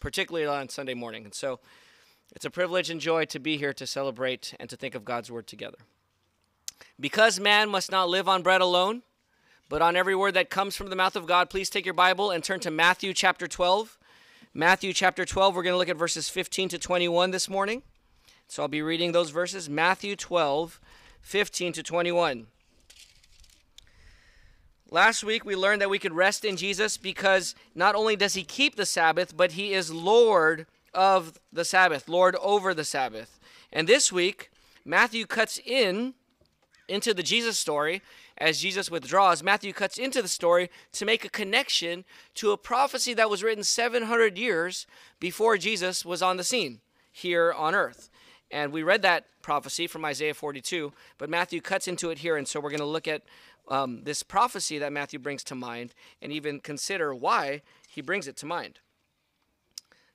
particularly on Sunday morning. And so it's a privilege and joy to be here to celebrate and to think of God's word together. Because man must not live on bread alone, but on every word that comes from the mouth of God, please take your Bible and turn to Matthew chapter 12. Matthew chapter 12, we're going to look at verses 15 to 21 this morning. So I'll be reading those verses Matthew 12, 15 to 21. Last week we learned that we could rest in Jesus because not only does he keep the Sabbath, but he is Lord of the Sabbath, Lord over the Sabbath. And this week, Matthew cuts in into the Jesus story as Jesus withdraws. Matthew cuts into the story to make a connection to a prophecy that was written 700 years before Jesus was on the scene here on earth. And we read that prophecy from Isaiah 42, but Matthew cuts into it here. And so we're going to look at um, this prophecy that Matthew brings to mind and even consider why he brings it to mind.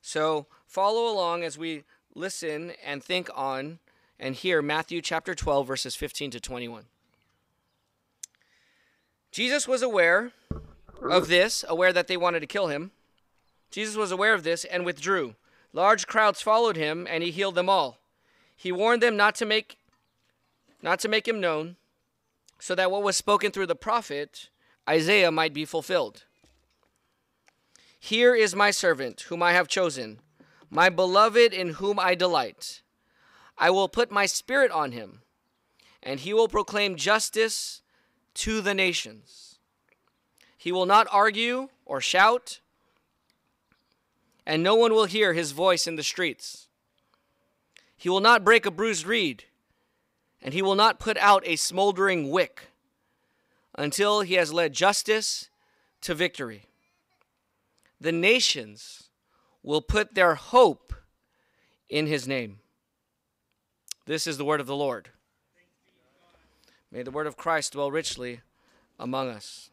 So follow along as we listen and think on and hear Matthew chapter 12, verses 15 to 21. Jesus was aware of this, aware that they wanted to kill him. Jesus was aware of this and withdrew. Large crowds followed him, and he healed them all. He warned them not to make not to make him known, so that what was spoken through the prophet Isaiah might be fulfilled. Here is my servant, whom I have chosen, my beloved, in whom I delight. I will put my spirit on him, and he will proclaim justice to the nations. He will not argue or shout, and no one will hear his voice in the streets. He will not break a bruised reed and he will not put out a smoldering wick until he has led justice to victory. The nations will put their hope in his name. This is the word of the Lord. May the word of Christ dwell richly among us.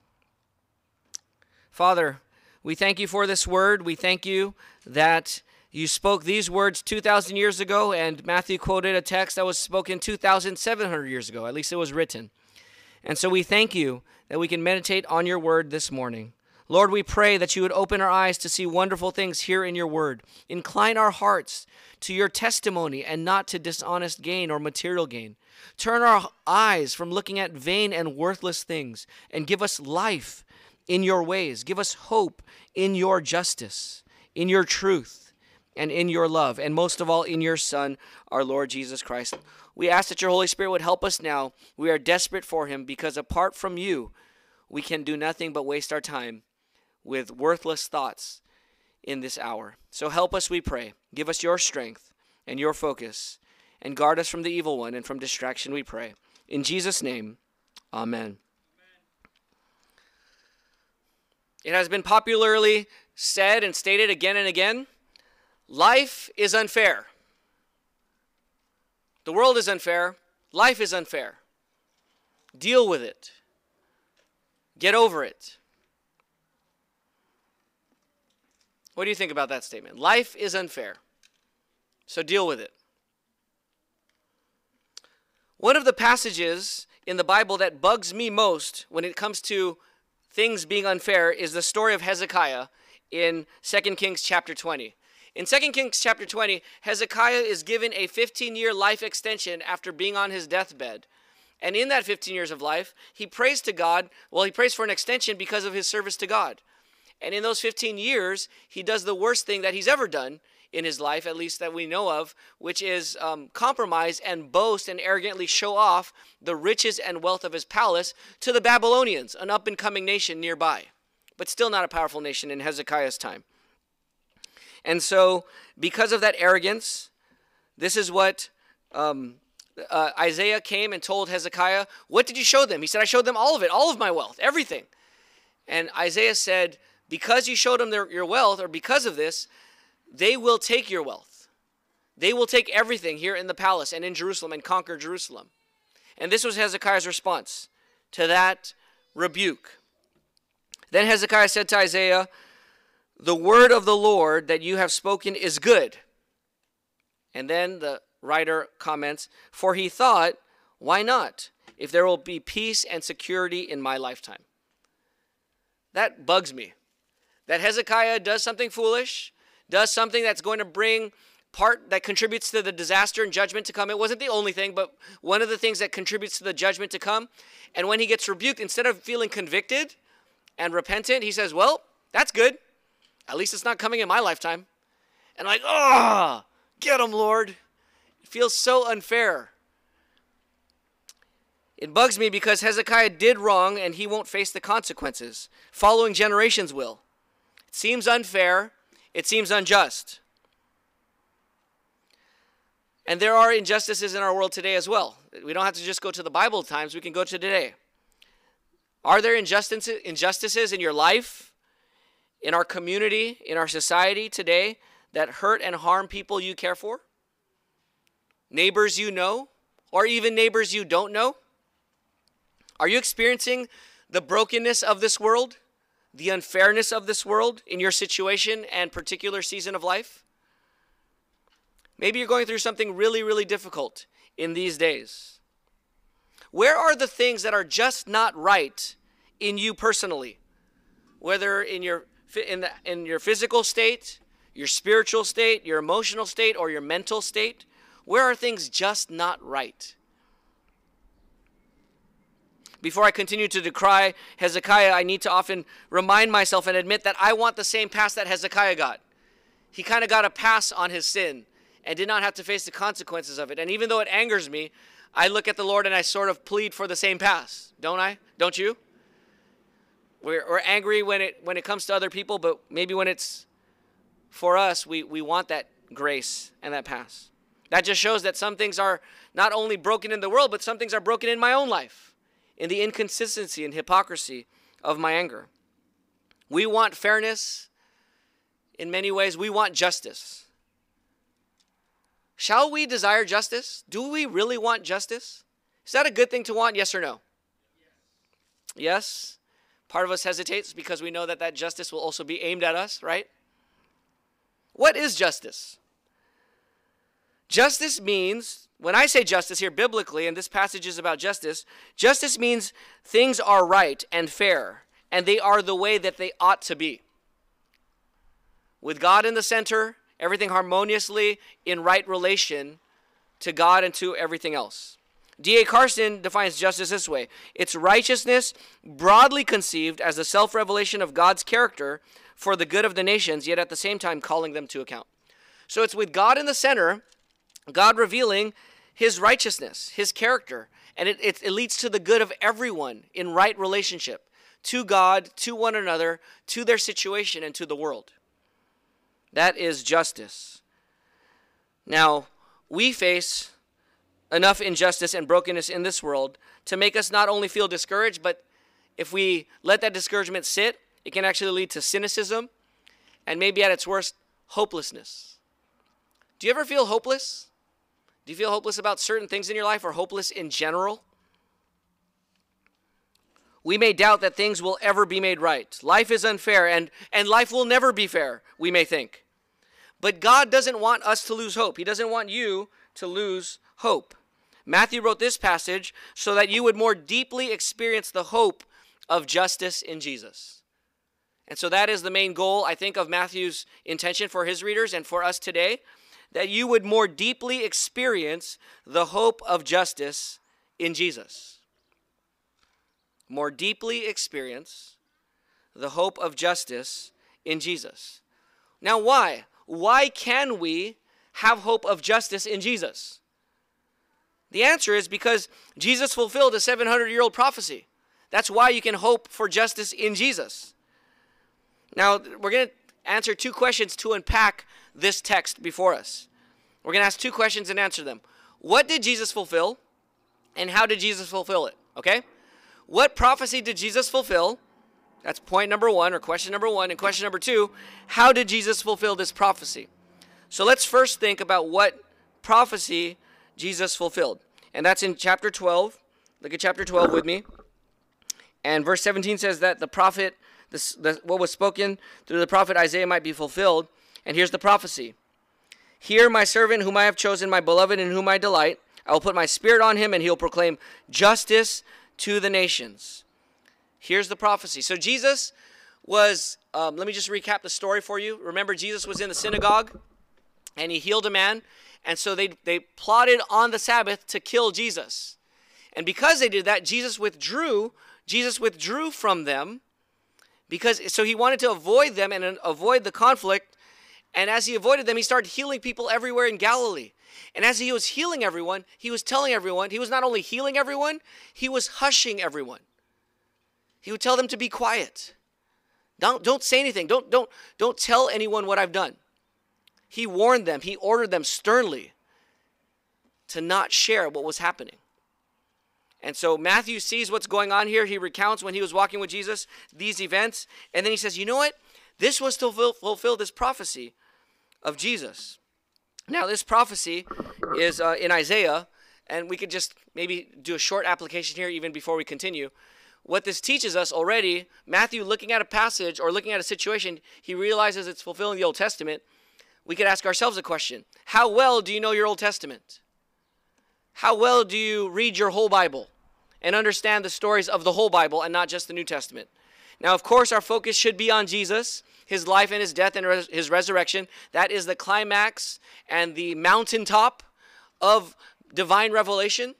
Father, we thank you for this word. We thank you that you spoke these words 2,000 years ago, and Matthew quoted a text that was spoken 2,700 years ago. At least it was written. And so we thank you that we can meditate on your word this morning. Lord, we pray that you would open our eyes to see wonderful things here in your word. Incline our hearts to your testimony and not to dishonest gain or material gain. Turn our eyes from looking at vain and worthless things and give us life in your ways. Give us hope in your justice, in your truth and in your love, and most of all, in your Son, our Lord Jesus Christ. We ask that your Holy Spirit would help us now. We are desperate for him because apart from you, we can do nothing but waste our time with worthless thoughts in this hour. So help us, we pray. Give us your strength and your focus, and guard us from the evil one and from distraction, we pray. In Jesus' name, amen. It has been popularly said and stated again and again Life is unfair. The world is unfair. Life is unfair. Deal with it. Get over it. What do you think about that statement? Life is unfair. So deal with it. One of the passages in the Bible that bugs me most when it comes to things being unfair is the story of Hezekiah in 2 Kings chapter 20. In 2 Kings chapter 20, Hezekiah is given a 15 year life extension after being on his deathbed. And in that 15 years of life, he prays to God. Well, he prays for an extension because of his service to God. And in those 15 years, he does the worst thing that he's ever done in his life, at least that we know of, which is um, compromise and boast and arrogantly show off the riches and wealth of his palace to the Babylonians, an up and coming nation nearby, but still not a powerful nation in Hezekiah's time. And so, because of that arrogance, this is what um, uh, Isaiah came and told Hezekiah, What did you show them? He said, I showed them all of it, all of my wealth, everything. And Isaiah said, Because you showed them their, your wealth, or because of this, they will take your wealth. They will take everything here in the palace and in Jerusalem and conquer Jerusalem. And this was Hezekiah's response to that rebuke. Then Hezekiah said to Isaiah, the word of the Lord that you have spoken is good. And then the writer comments, For he thought, why not? If there will be peace and security in my lifetime. That bugs me. That Hezekiah does something foolish, does something that's going to bring part that contributes to the disaster and judgment to come. It wasn't the only thing, but one of the things that contributes to the judgment to come. And when he gets rebuked, instead of feeling convicted and repentant, he says, Well, that's good. At least it's not coming in my lifetime. And like, oh, get him, Lord. It feels so unfair. It bugs me because Hezekiah did wrong and he won't face the consequences. Following generations will. It seems unfair. It seems unjust. And there are injustices in our world today as well. We don't have to just go to the Bible times, we can go to today. Are there injustices in your life, in our community, in our society today that hurt and harm people you care for? Neighbors you know, or even neighbors you don't know? Are you experiencing the brokenness of this world, the unfairness of this world in your situation and particular season of life? Maybe you're going through something really, really difficult in these days. Where are the things that are just not right in you personally? Whether in your in the in your physical state, your spiritual state, your emotional state, or your mental state, where are things just not right? Before I continue to decry Hezekiah, I need to often remind myself and admit that I want the same pass that Hezekiah got. He kind of got a pass on his sin and did not have to face the consequences of it. And even though it angers me, I look at the Lord and I sort of plead for the same pass, don't I? Don't you? We're, we're angry when it when it comes to other people, but maybe when it's for us, we, we want that grace and that pass. That just shows that some things are not only broken in the world, but some things are broken in my own life, in the inconsistency and hypocrisy of my anger. We want fairness in many ways, we want justice. Shall we desire justice? Do we really want justice? Is that a good thing to want? Yes or no? Yes. yes? Part of us hesitates because we know that that justice will also be aimed at us, right? What is justice? Justice means, when I say justice here biblically, and this passage is about justice, justice means things are right and fair, and they are the way that they ought to be. With God in the center, everything harmoniously in right relation to God and to everything else. D.A. Carson defines justice this way it's righteousness broadly conceived as the self revelation of God's character for the good of the nations, yet at the same time calling them to account. So it's with God in the center, God revealing his righteousness, his character, and it, it, it leads to the good of everyone in right relationship to God, to one another, to their situation, and to the world. That is justice. Now, we face enough injustice and brokenness in this world to make us not only feel discouraged, but if we let that discouragement sit, it can actually lead to cynicism and maybe at its worst, hopelessness. Do you ever feel hopeless? Do you feel hopeless about certain things in your life or hopeless in general? We may doubt that things will ever be made right. Life is unfair and, and life will never be fair, we may think. But God doesn't want us to lose hope. He doesn't want you to lose hope. Matthew wrote this passage so that you would more deeply experience the hope of justice in Jesus. And so that is the main goal, I think, of Matthew's intention for his readers and for us today that you would more deeply experience the hope of justice in Jesus. More deeply experience the hope of justice in Jesus. Now, why? why can we have hope of justice in Jesus? The answer is because Jesus fulfilled a 700 year old prophecy. That's why you can hope for justice in Jesus. Now, we're going to answer two questions to unpack this text before us. We're going to ask two questions and answer them. What did Jesus fulfill? And how did Jesus fulfill it? Okay? What prophecy did Jesus fulfill? That's point number one, or question number one. And question number two, how did Jesus fulfill this prophecy? So let's first think about what prophecy Jesus fulfilled. And that's in chapter 12. Look at chapter 12 with me. And verse 17 says that the prophet, this, the, what was spoken through the prophet Isaiah might be fulfilled. And here's the prophecy Hear my servant, whom I have chosen, my beloved, in whom I delight. I will put my spirit on him, and he'll proclaim justice to the nations. Here's the prophecy. So Jesus was, um, let me just recap the story for you. Remember, Jesus was in the synagogue and he healed a man. And so they, they plotted on the Sabbath to kill Jesus. And because they did that, Jesus withdrew. Jesus withdrew from them because so he wanted to avoid them and avoid the conflict. And as he avoided them, he started healing people everywhere in Galilee. And as he was healing everyone, he was telling everyone, he was not only healing everyone, he was hushing everyone. He would tell them to be quiet. Don't, don't say anything. Don't, don't, don't tell anyone what I've done. He warned them, he ordered them sternly to not share what was happening. And so Matthew sees what's going on here. He recounts when he was walking with Jesus these events. And then he says, You know what? This was to fulfill this prophecy of Jesus. Now, this prophecy is uh, in Isaiah, and we could just maybe do a short application here even before we continue. What this teaches us already, Matthew looking at a passage or looking at a situation, he realizes it's fulfilling the Old Testament. We could ask ourselves a question How well do you know your Old Testament? How well do you read your whole Bible and understand the stories of the whole Bible and not just the New Testament? Now, of course, our focus should be on Jesus, his life and his death and res- his resurrection. That is the climax and the mountaintop of divine revelation.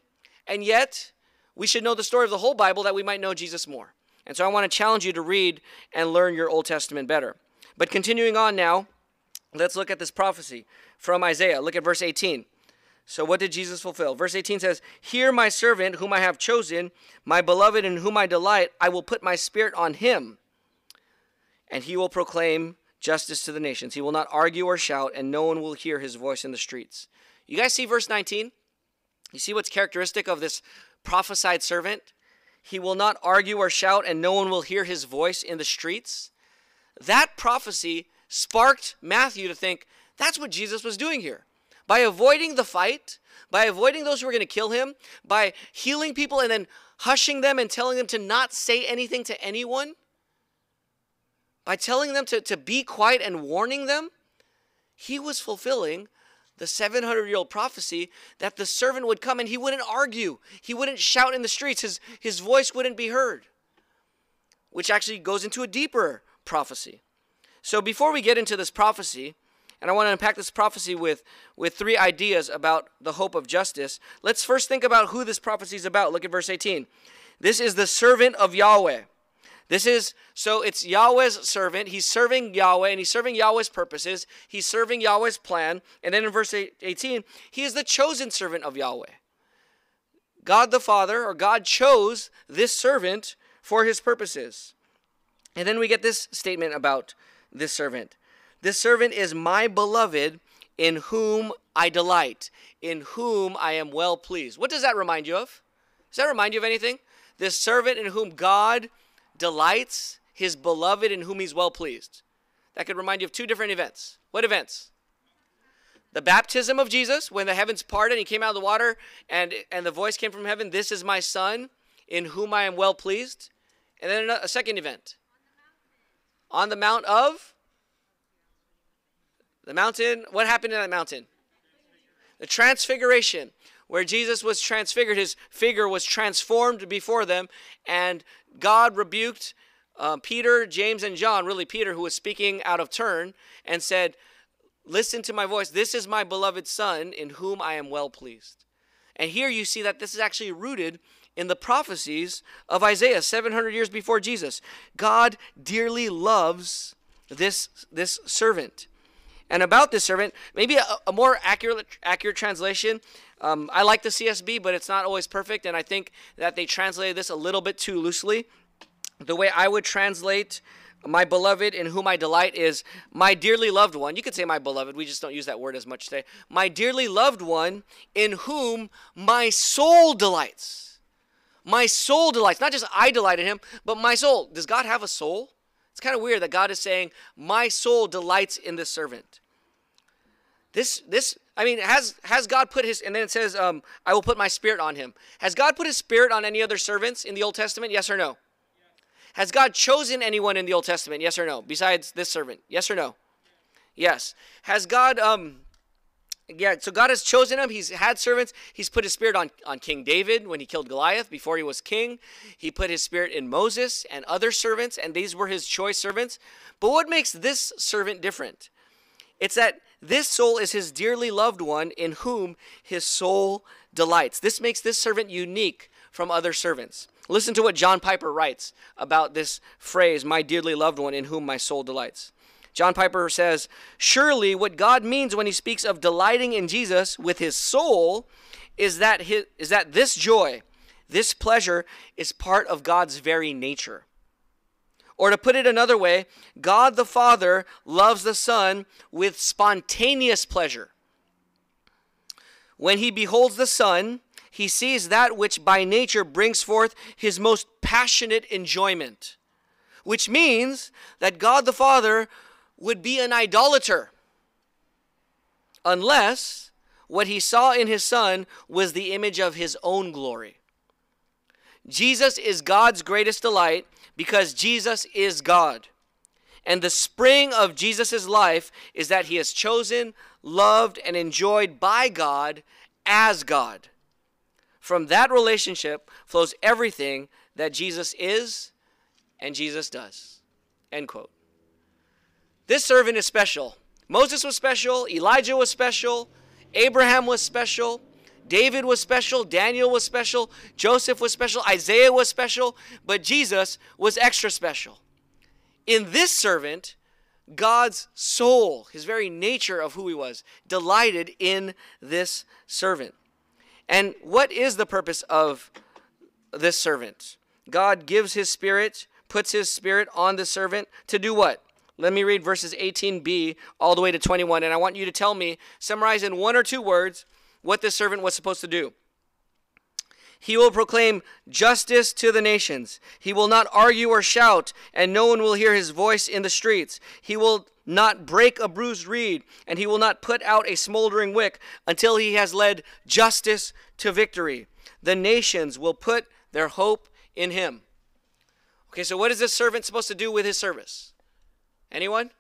And yet, we should know the story of the whole Bible that we might know Jesus more. And so I want to challenge you to read and learn your Old Testament better. But continuing on now, let's look at this prophecy from Isaiah. Look at verse 18. So, what did Jesus fulfill? Verse 18 says, Hear my servant, whom I have chosen, my beloved, in whom I delight. I will put my spirit on him, and he will proclaim justice to the nations. He will not argue or shout, and no one will hear his voice in the streets. You guys see verse 19? You see what's characteristic of this prophesied servant? He will not argue or shout, and no one will hear his voice in the streets. That prophecy sparked Matthew to think that's what Jesus was doing here. By avoiding the fight, by avoiding those who were going to kill him, by healing people and then hushing them and telling them to not say anything to anyone, by telling them to, to be quiet and warning them, he was fulfilling the 700 year old prophecy that the servant would come and he wouldn't argue, he wouldn't shout in the streets, his, his voice wouldn't be heard, which actually goes into a deeper prophecy. So before we get into this prophecy, and I want to unpack this prophecy with, with three ideas about the hope of justice. Let's first think about who this prophecy is about. Look at verse 18. This is the servant of Yahweh. This is, so it's Yahweh's servant. He's serving Yahweh and he's serving Yahweh's purposes. He's serving Yahweh's plan. And then in verse 18, he is the chosen servant of Yahweh. God the Father, or God chose this servant for his purposes. And then we get this statement about this servant. This servant is my beloved in whom I delight, in whom I am well pleased. What does that remind you of? Does that remind you of anything? This servant in whom God delights, his beloved in whom he's well pleased. That could remind you of two different events. What events? The baptism of Jesus, when the heavens parted and he came out of the water and, and the voice came from heaven, This is my son in whom I am well pleased. And then a second event. On the mount of the mountain, what happened in that mountain? The transfiguration, where Jesus was transfigured, his figure was transformed before them, and God rebuked uh, Peter, James, and John, really Peter, who was speaking out of turn, and said, Listen to my voice. This is my beloved Son, in whom I am well pleased. And here you see that this is actually rooted in the prophecies of Isaiah 700 years before Jesus. God dearly loves this, this servant. And about this servant, maybe a, a more accurate accurate translation. Um, I like the CSB, but it's not always perfect, and I think that they translated this a little bit too loosely. The way I would translate my beloved in whom I delight is my dearly loved one. You could say my beloved, we just don't use that word as much today. My dearly loved one in whom my soul delights. My soul delights. Not just I delight in him, but my soul. Does God have a soul? It's kind of weird that God is saying, "My soul delights in this servant." This this I mean, has has God put his and then it says, um, "I will put my spirit on him." Has God put his spirit on any other servants in the Old Testament? Yes or no? Has God chosen anyone in the Old Testament? Yes or no? Besides this servant? Yes or no? Yes. Has God um yeah, so God has chosen him. He's had servants. He's put his spirit on, on King David when he killed Goliath before he was king. He put his spirit in Moses and other servants, and these were his choice servants. But what makes this servant different? It's that this soul is his dearly loved one in whom his soul delights. This makes this servant unique from other servants. Listen to what John Piper writes about this phrase, my dearly loved one in whom my soul delights. John Piper says, Surely what God means when he speaks of delighting in Jesus with his soul is that, his, is that this joy, this pleasure, is part of God's very nature. Or to put it another way, God the Father loves the Son with spontaneous pleasure. When he beholds the Son, he sees that which by nature brings forth his most passionate enjoyment, which means that God the Father would be an idolater unless what he saw in his son was the image of his own glory. Jesus is God's greatest delight because Jesus is God. And the spring of Jesus' life is that he is chosen, loved, and enjoyed by God as God. From that relationship flows everything that Jesus is and Jesus does. End quote. This servant is special. Moses was special, Elijah was special, Abraham was special, David was special, Daniel was special, Joseph was special, Isaiah was special, but Jesus was extra special. In this servant, God's soul, his very nature of who he was, delighted in this servant. And what is the purpose of this servant? God gives his spirit, puts his spirit on the servant to do what? Let me read verses 18b all the way to 21, and I want you to tell me, summarize in one or two words, what this servant was supposed to do. He will proclaim justice to the nations. He will not argue or shout, and no one will hear his voice in the streets. He will not break a bruised reed, and he will not put out a smoldering wick until he has led justice to victory. The nations will put their hope in him. Okay, so what is this servant supposed to do with his service? Anyone?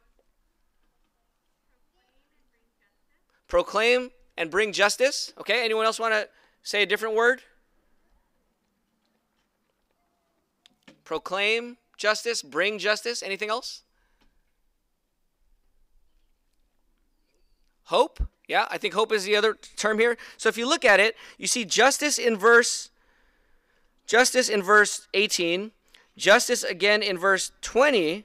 Proclaim and bring justice. Okay, anyone else want to say a different word? Proclaim justice, bring justice. Anything else? Hope. Yeah, I think hope is the other term here. So if you look at it, you see justice in verse justice in verse 18, justice again in verse 20,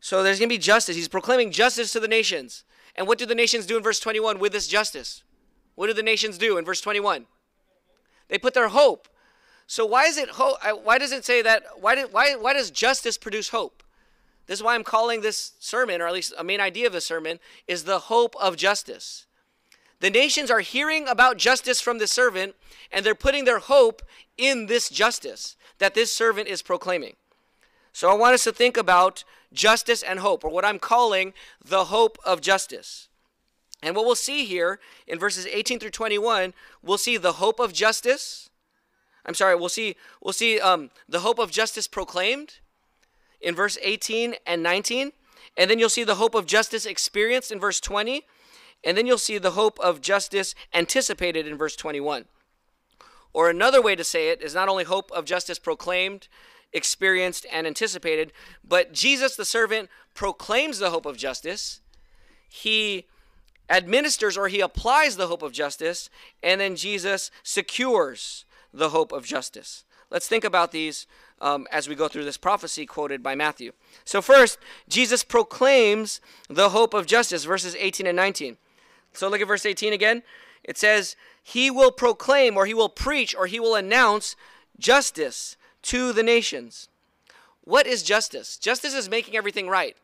so there's going to be justice. He's proclaiming justice to the nations. And what do the nations do in verse 21 with this justice? What do the nations do in verse 21? They put their hope. So why is it hope? Why does it say that? Why, did, why, why does justice produce hope? This is why I'm calling this sermon, or at least a main idea of the sermon, is the hope of justice. The nations are hearing about justice from the servant, and they're putting their hope in this justice that this servant is proclaiming. So I want us to think about justice and hope, or what I'm calling the hope of justice. And what we'll see here in verses 18 through 21, we'll see the hope of justice. I'm sorry, we'll see we'll see um, the hope of justice proclaimed in verse 18 and 19, and then you'll see the hope of justice experienced in verse 20, and then you'll see the hope of justice anticipated in verse 21. Or another way to say it is not only hope of justice proclaimed experienced, and anticipated. But Jesus, the servant, proclaims the hope of justice. He administers or he applies the hope of justice, and then Jesus secures the hope of justice. Let's think about these um, as we go through this prophecy quoted by Matthew. So, first, Jesus proclaims the hope of justice, verses 18 and 19. So, look at verse 18 again. It says, He will proclaim, or He will preach, or He will announce justice to the nations. What is justice? Justice is making everything right.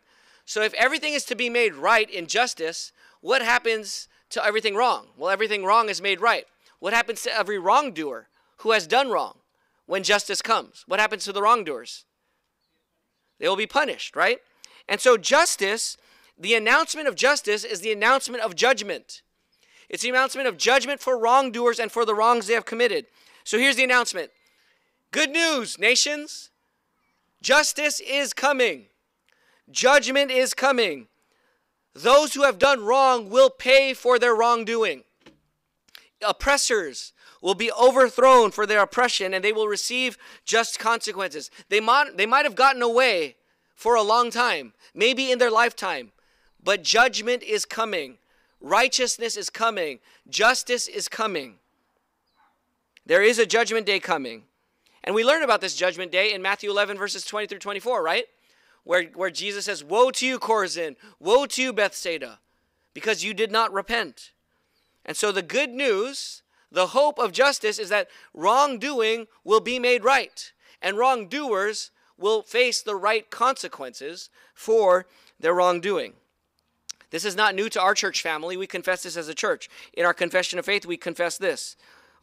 So if everything is to be made right in justice, what happens to everything wrong? Well, everything wrong is made right. What happens to every wrongdoer who has done wrong when justice comes? What happens to the wrongdoers? They will be punished, right? And so justice, the announcement of justice is the announcement of judgment. It's the announcement of judgment for wrongdoers and for the wrongs they have committed. So here's the announcement Good news, nations. Justice is coming. Judgment is coming. those who have done wrong will pay for their wrongdoing. Oppressors will be overthrown for their oppression and they will receive just consequences. They might, they might have gotten away for a long time, maybe in their lifetime, but judgment is coming. Righteousness is coming. Justice is coming. There is a judgment day coming. And we learn about this judgment day in Matthew 11, verses 20 through 24, right? Where, where Jesus says, Woe to you, Chorazin! Woe to you, Bethsaida! Because you did not repent. And so the good news, the hope of justice, is that wrongdoing will be made right, and wrongdoers will face the right consequences for their wrongdoing. This is not new to our church family. We confess this as a church. In our confession of faith, we confess this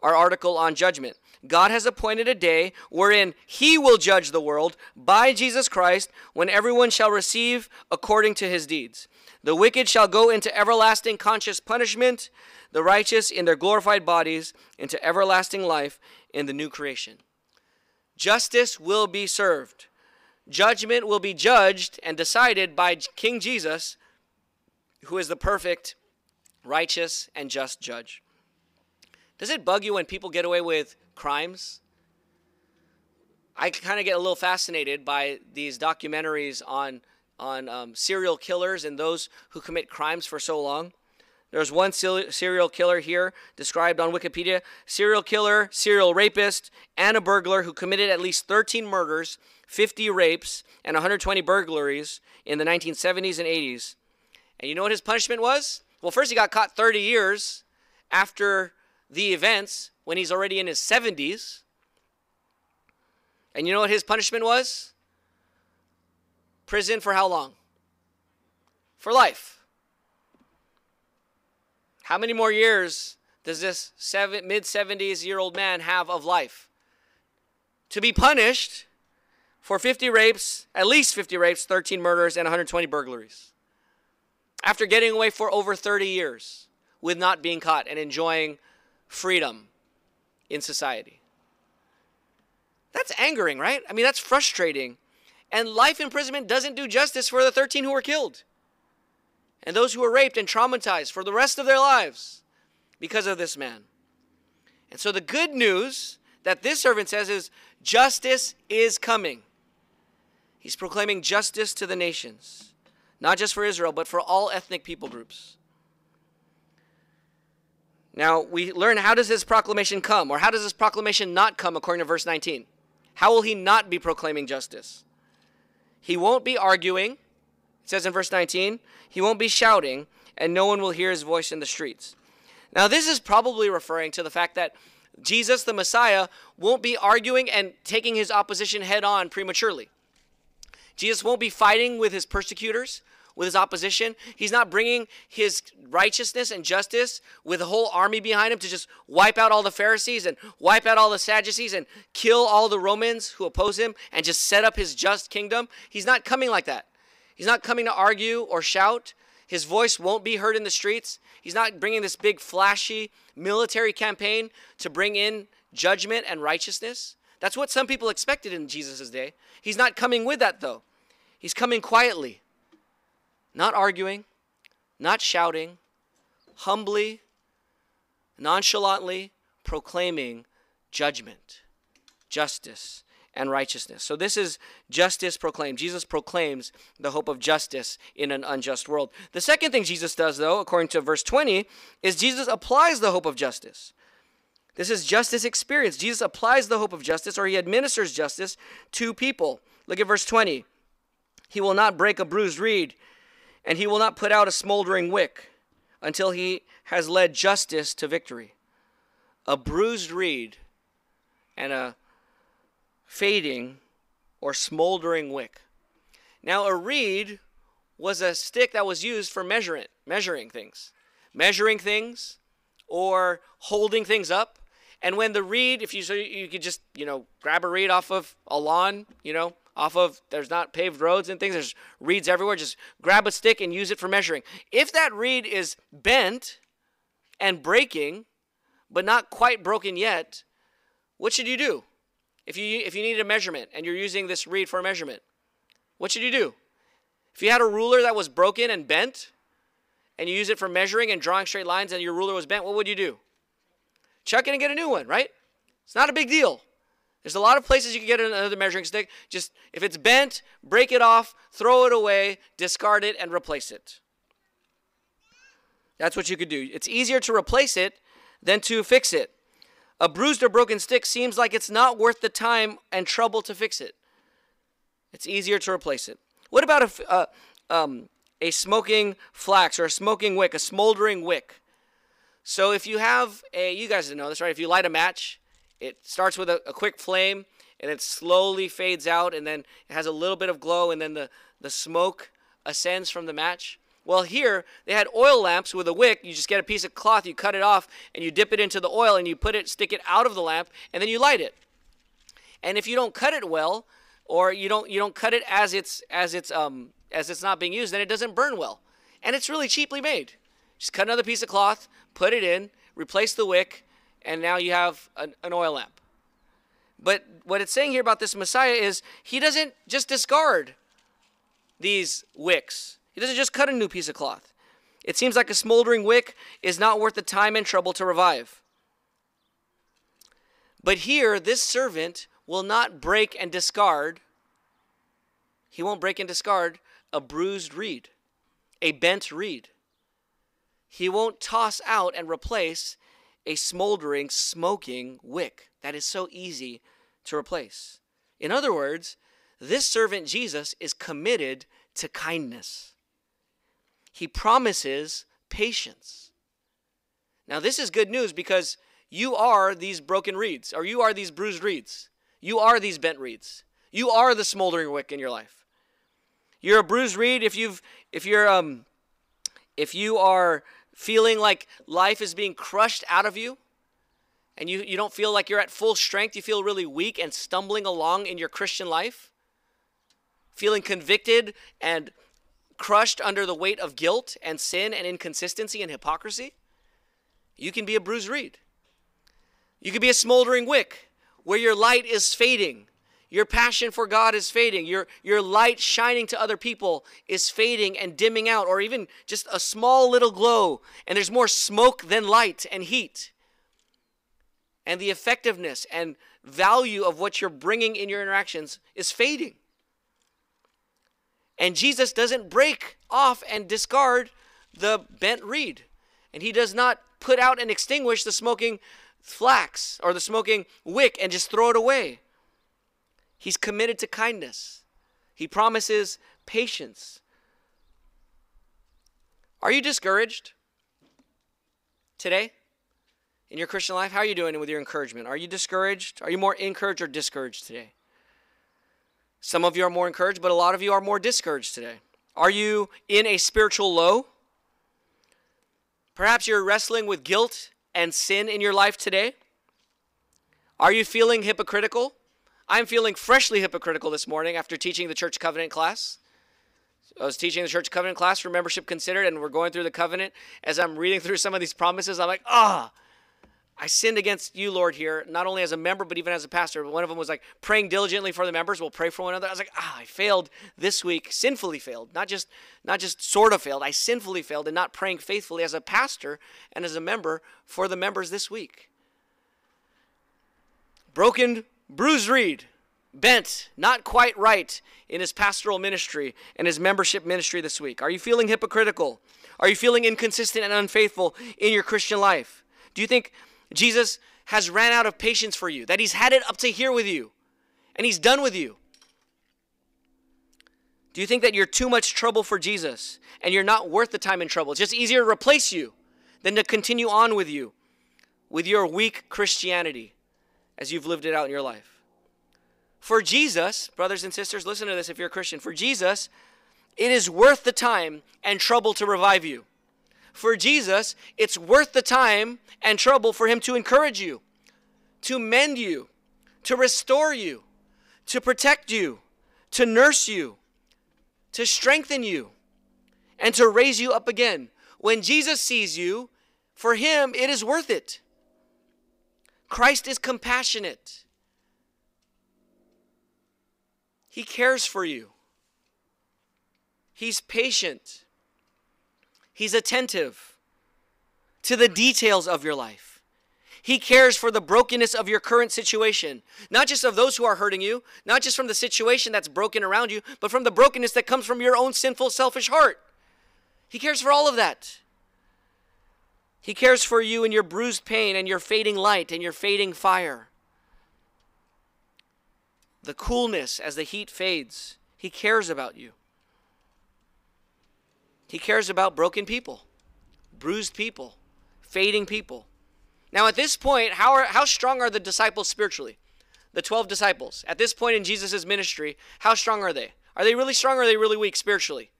our article on judgment. God has appointed a day wherein he will judge the world by Jesus Christ when everyone shall receive according to his deeds. The wicked shall go into everlasting conscious punishment, the righteous in their glorified bodies into everlasting life in the new creation. Justice will be served. Judgment will be judged and decided by King Jesus, who is the perfect, righteous, and just judge. Does it bug you when people get away with crimes? I kind of get a little fascinated by these documentaries on on um, serial killers and those who commit crimes for so long. There's one serial killer here described on Wikipedia serial killer, serial rapist, and a burglar who committed at least 13 murders, 50 rapes, and 120 burglaries in the 1970s and 80s. And you know what his punishment was? Well, first he got caught 30 years after the events when he's already in his 70s. And you know what his punishment was? Prison for how long? For life. How many more years does this mid 70s year old man have of life? To be punished for 50 rapes, at least 50 rapes, 13 murders, and 120 burglaries. After getting away for over 30 years with not being caught and enjoying freedom in society. That's angering, right? I mean, that's frustrating. And life imprisonment doesn't do justice for the 13 who were killed and those who were raped and traumatized for the rest of their lives because of this man. And so the good news that this servant says is justice is coming. He's proclaiming justice to the nations, not just for Israel, but for all ethnic people groups. Now, we learn how does this proclamation come, or how does this proclamation not come, according to verse 19? How will he not be proclaiming justice? He won't be arguing. It says in verse 19, he won't be shouting, and no one will hear his voice in the streets. Now, this is probably referring to the fact that Jesus, the Messiah, won't be arguing and taking his opposition head on prematurely. Jesus won't be fighting with his persecutors with his opposition. He's not bringing his righteousness and justice with a whole army behind him to just wipe out all the Pharisees and wipe out all the Sadducees and kill all the Romans who oppose him and just set up his just kingdom. He's not coming like that. He's not coming to argue or shout. His voice won't be heard in the streets. He's not bringing this big, flashy military campaign to bring in judgment and righteousness. That's what some people expected in Jesus' day. He's not coming with that, though. He's coming quietly not arguing, not shouting, humbly, nonchalantly proclaiming judgment, justice, and righteousness. So this is justice proclaimed. Jesus proclaims the hope of justice in an unjust world. The second thing Jesus does, though, according to verse 20, is Jesus applies the hope of justice. This is justice experience. Jesus applies the hope of justice or he administers justice to people. Look at verse 20. He will not break a bruised reed and he will not put out a smoldering wick until he has led justice to victory. A bruised reed and a fading or smoldering wick. Now, a reed was a stick that was used for measuring, measuring things, measuring things or holding things up. And when the reed, if you so you could just you know grab a reed off of a lawn, you know, off of there's not paved roads and things there's reeds everywhere just grab a stick and use it for measuring if that reed is bent and breaking but not quite broken yet what should you do if you if you need a measurement and you're using this reed for a measurement what should you do if you had a ruler that was broken and bent and you use it for measuring and drawing straight lines and your ruler was bent, what would you do? Chuck it and get a new one, right? It's not a big deal. There's a lot of places you can get another measuring stick. Just if it's bent, break it off, throw it away, discard it, and replace it. That's what you could do. It's easier to replace it than to fix it. A bruised or broken stick seems like it's not worth the time and trouble to fix it. It's easier to replace it. What about a, uh, um, a smoking flax or a smoking wick, a smoldering wick? So if you have a, you guys know this, right? If you light a match, it starts with a, a quick flame and it slowly fades out and then it has a little bit of glow and then the, the smoke ascends from the match. Well, here they had oil lamps with a wick. You just get a piece of cloth, you cut it off, and you dip it into the oil, and you put it, stick it out of the lamp, and then you light it. And if you don't cut it well, or you don't you don't cut it as it's as it's um as it's not being used, then it doesn't burn well. And it's really cheaply made. Just cut another piece of cloth, put it in, replace the wick, and now you have an, an oil lamp. But what it's saying here about this Messiah is he doesn't just discard these wicks he doesn't just cut a new piece of cloth. It seems like a smoldering wick is not worth the time and trouble to revive. But here, this servant will not break and discard, he won't break and discard a bruised reed, a bent reed. He won't toss out and replace a smoldering, smoking wick. That is so easy to replace. In other words, this servant Jesus is committed to kindness he promises patience. Now, this is good news because you are these broken reeds, or you are these bruised reeds. You are these bent reeds. You are the smoldering wick in your life. You're a bruised reed if you've if you're um if you are feeling like life is being crushed out of you and you, you don't feel like you're at full strength, you feel really weak and stumbling along in your Christian life, feeling convicted and crushed under the weight of guilt and sin and inconsistency and hypocrisy, you can be a bruised reed. You can be a smoldering wick where your light is fading. Your passion for God is fading. Your, your light shining to other people is fading and dimming out, or even just a small little glow, and there's more smoke than light and heat. And the effectiveness and value of what you're bringing in your interactions is fading. And Jesus doesn't break off and discard the bent reed. And he does not put out and extinguish the smoking flax or the smoking wick and just throw it away. He's committed to kindness. He promises patience. Are you discouraged today in your Christian life? How are you doing with your encouragement? Are you discouraged? Are you more encouraged or discouraged today? Some of you are more encouraged, but a lot of you are more discouraged today. Are you in a spiritual low? Perhaps you're wrestling with guilt and sin in your life today. Are you feeling hypocritical? I'm feeling freshly hypocritical this morning after teaching the church covenant class. I was teaching the church covenant class for membership considered, and we're going through the covenant. As I'm reading through some of these promises, I'm like, ah, I sinned against you, Lord, here, not only as a member, but even as a pastor. But one of them was like praying diligently for the members. We'll pray for one another. I was like, ah, I failed this week, sinfully failed. Not just, not just sort of failed. I sinfully failed in not praying faithfully as a pastor and as a member for the members this week. Broken, bruised reed, bent, not quite right in his pastoral ministry and his membership ministry this week. Are you feeling hypocritical? Are you feeling inconsistent and unfaithful in your Christian life? Do you think Jesus has ran out of patience for you, that he's had it up to here with you, and he's done with you? Do you think that you're too much trouble for Jesus and you're not worth the time and trouble? It's just easier to replace you than to continue on with you with your weak Christianity as you've lived it out in your life. For Jesus, brothers and sisters, listen to this if you're a Christian. For Jesus, it is worth the time and trouble to revive you for Jesus, it's worth the time and trouble for him to encourage you, to mend you, to restore you, to protect you, to nurse you, to strengthen you, and to raise you up again. When Jesus sees you, for him it is worth it. Christ is compassionate. He cares for you. He's patient. He's attentive to the details of your life. He cares for the brokenness of your current situation, not just of those who are hurting you, not just from the situation that's broken around you, but from the brokenness that comes from your own sinful, selfish heart. He cares for all of that. He cares for you in your bruised pain and your fading light and your fading fire. The coolness as the heat fades. He cares about you. He cares about broken people, bruised people, fading people. Now, at this point, how, are, how strong are the disciples spiritually? The 12 disciples. At this point in Jesus' ministry, how strong are they? Are they really strong or are they really weak spiritually?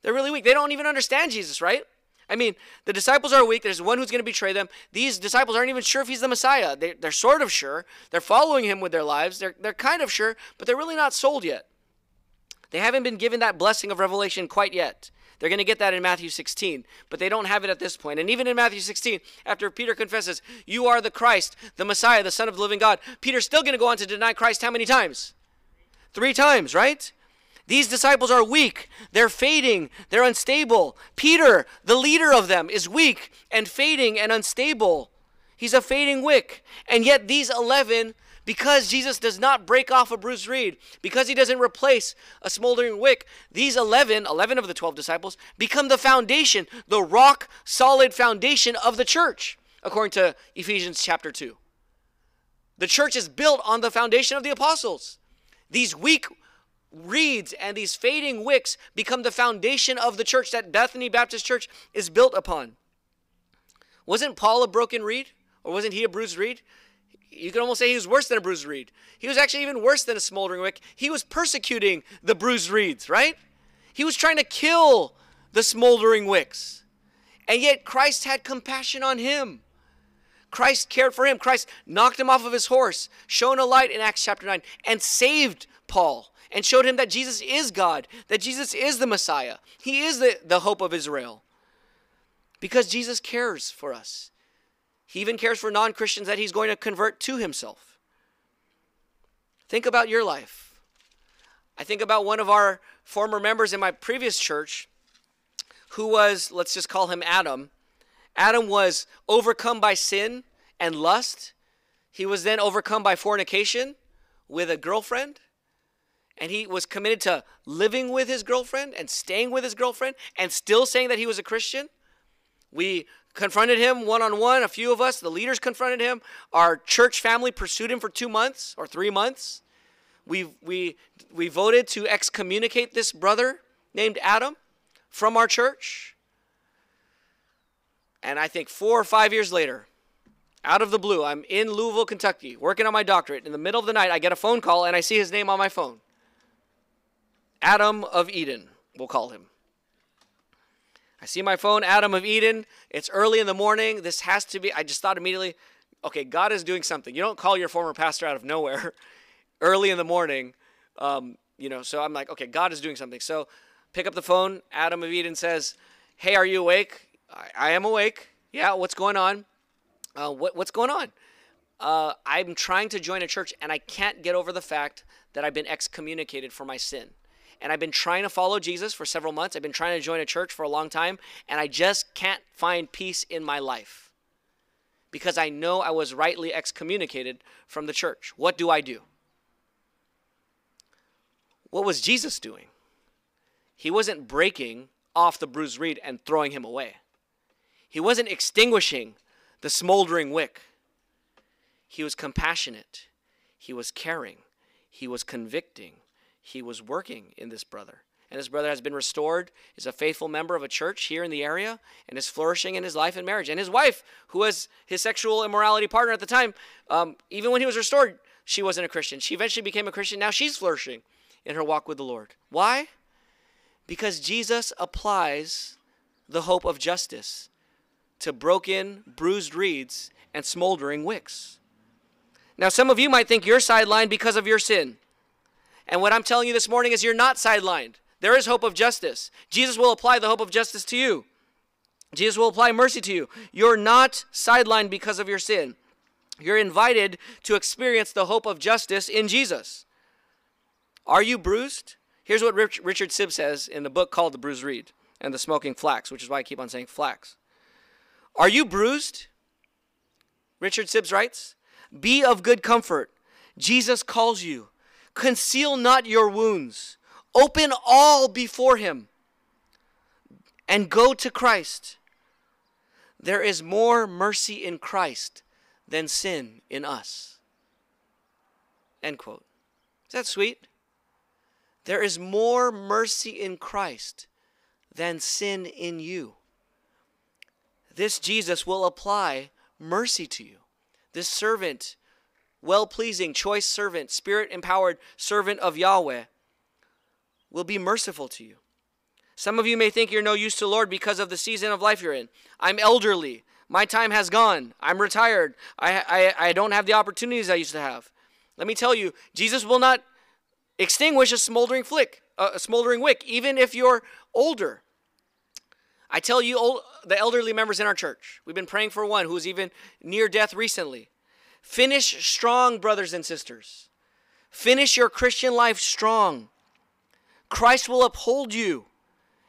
They're really weak. They don't even understand Jesus, right? I mean, the disciples are weak. There's one who's going to betray them. These disciples aren't even sure if he's the Messiah. They, are sort of sure. They're following him with their lives. They're, they're kind of sure, but they're really not sold yet. They haven't been given that blessing of revelation quite yet. They're going to get that in Matthew 16, but they don't have it at this point. And even in Matthew 16, after Peter confesses, You are the Christ, the Messiah, the Son of the living God, Peter's still going to go on to deny Christ how many times? Three times, right? These disciples are weak. They're fading. They're unstable. Peter, the leader of them, is weak and fading and unstable. He's a fading wick. And yet, these 11, because Jesus does not break off a bruised reed, because he doesn't replace a smoldering wick, these 11, 11 of the 12 disciples, become the foundation, the rock solid foundation of the church, according to Ephesians chapter 2. The church is built on the foundation of the apostles. These weak reeds and these fading wicks become the foundation of the church that Bethany Baptist Church is built upon. Wasn't Paul a broken reed? Or wasn't he a bruised reed? You could almost say he was worse than a bruised reed. He was actually even worse than a smoldering wick. He was persecuting the bruised reeds, right? He was trying to kill the smoldering wicks. And yet Christ had compassion on him. Christ cared for him. Christ knocked him off of his horse, shone a light in Acts chapter 9, and saved Paul and showed him that Jesus is God, that Jesus is the Messiah. He is the, the hope of Israel. Because Jesus cares for us. He even cares for non Christians that he's going to convert to himself. Think about your life. I think about one of our former members in my previous church who was, let's just call him Adam. Adam was overcome by sin and lust. He was then overcome by fornication with a girlfriend and he was committed to living with his girlfriend and staying with his girlfriend and still saying that he was a Christian. We confronted him one on one, a few of us, the leaders confronted him. Our church family pursued him for two months or three months. We, we, we voted to excommunicate this brother named Adam from our church. And I think four or five years later, out of the blue, I'm in Louisville, Kentucky, working on my doctorate. In the middle of the night, I get a phone call and I see his name on my phone. Adam of Eden, we'll call him. I see my phone, Adam of Eden. It's early in the morning. This has to be, I just thought immediately, okay, God is doing something. You don't call your former pastor out of nowhere early in the morning. Um, you know, so I'm like, okay, God is doing something. So pick up the phone. Adam of Eden says, hey, are you awake? I, I am awake. Yeah, what's going on? Uh, what, what's going on? Uh, I'm trying to join a church and I can't get over the fact that I've been excommunicated for my sin and I've been trying to follow Jesus for several months. I've been trying to join a church for a long time, and I just can't find peace in my life because I know I was rightly excommunicated from the church. What do I do? What was Jesus doing? He wasn't breaking off the bruised reed and throwing him away. He wasn't extinguishing the smoldering wick. He was compassionate. He was caring. He was convicting he was working in this brother. And this brother has been restored, is a faithful member of a church here in the area, and is flourishing in his life and marriage. And his wife, who was his sexual immorality partner at the time, um, even when he was restored, she wasn't a Christian. She eventually became a Christian. Now she's flourishing in her walk with the Lord. Why? Because Jesus applies the hope of justice to broken, bruised reeds and smoldering wicks. Now, some of you might think you're sidelined because of your sin. And what I'm telling you this morning is you're not sidelined. There is hope of justice. Jesus will apply the hope of justice to you. Jesus will apply mercy to you. You're not sidelined because of your sin. You're invited to experience the hope of justice in Jesus. Are you bruised? Here's what Richard Sibbes says in the book called The Bruised Reed. and the smoking flax, which is why I keep on saying flax. Are you bruised? Richard Sibbes writes, Be of good comfort. Jesus calls you. Conceal not your wounds. Open all before him and go to Christ. There is more mercy in Christ than sin in us. End quote. Is that sweet? There is more mercy in Christ than sin in you. This Jesus will apply mercy to you. This servant, well pleasing, choice servant, spirit empowered servant of Yahweh, will be merciful to you. Some of you may think you're no use to Lord because of the season of life you're in. I'm elderly. My time has gone. I'm retired. I, I, I don't have the opportunities I used to have. Let me tell you, Jesus will not extinguish a smoldering flick, a smoldering wick, even if you're older. I tell you, old, the elderly members in our church, we've been praying for one who's even near death recently. Finish strong, brothers and sisters. Finish your Christian life strong. Christ will uphold you,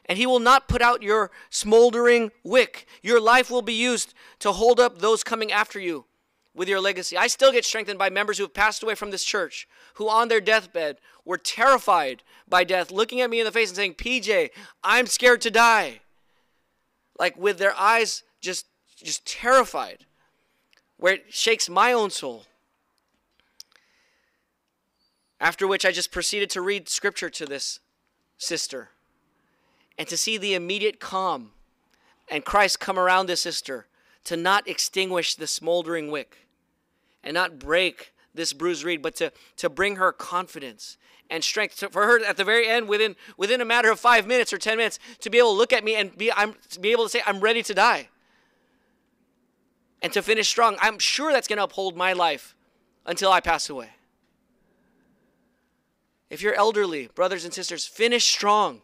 and He will not put out your smoldering wick. Your life will be used to hold up those coming after you with your legacy. I still get strengthened by members who have passed away from this church, who on their deathbed were terrified by death, looking at me in the face and saying, PJ, I'm scared to die. Like with their eyes just just terrified, where it shakes my own soul. After which I just proceeded to read scripture to this sister and to see the immediate calm and Christ come around this sister to not extinguish the smoldering wick and not break this bruised reed, but to, to bring her confidence and strength. To, for her at the very end, within within a matter of five minutes or ten minutes, to be able to look at me and be I'm be able to say, I'm ready to die. And to finish strong. I'm sure that's gonna uphold my life until I pass away. If you're elderly, brothers and sisters, finish strong.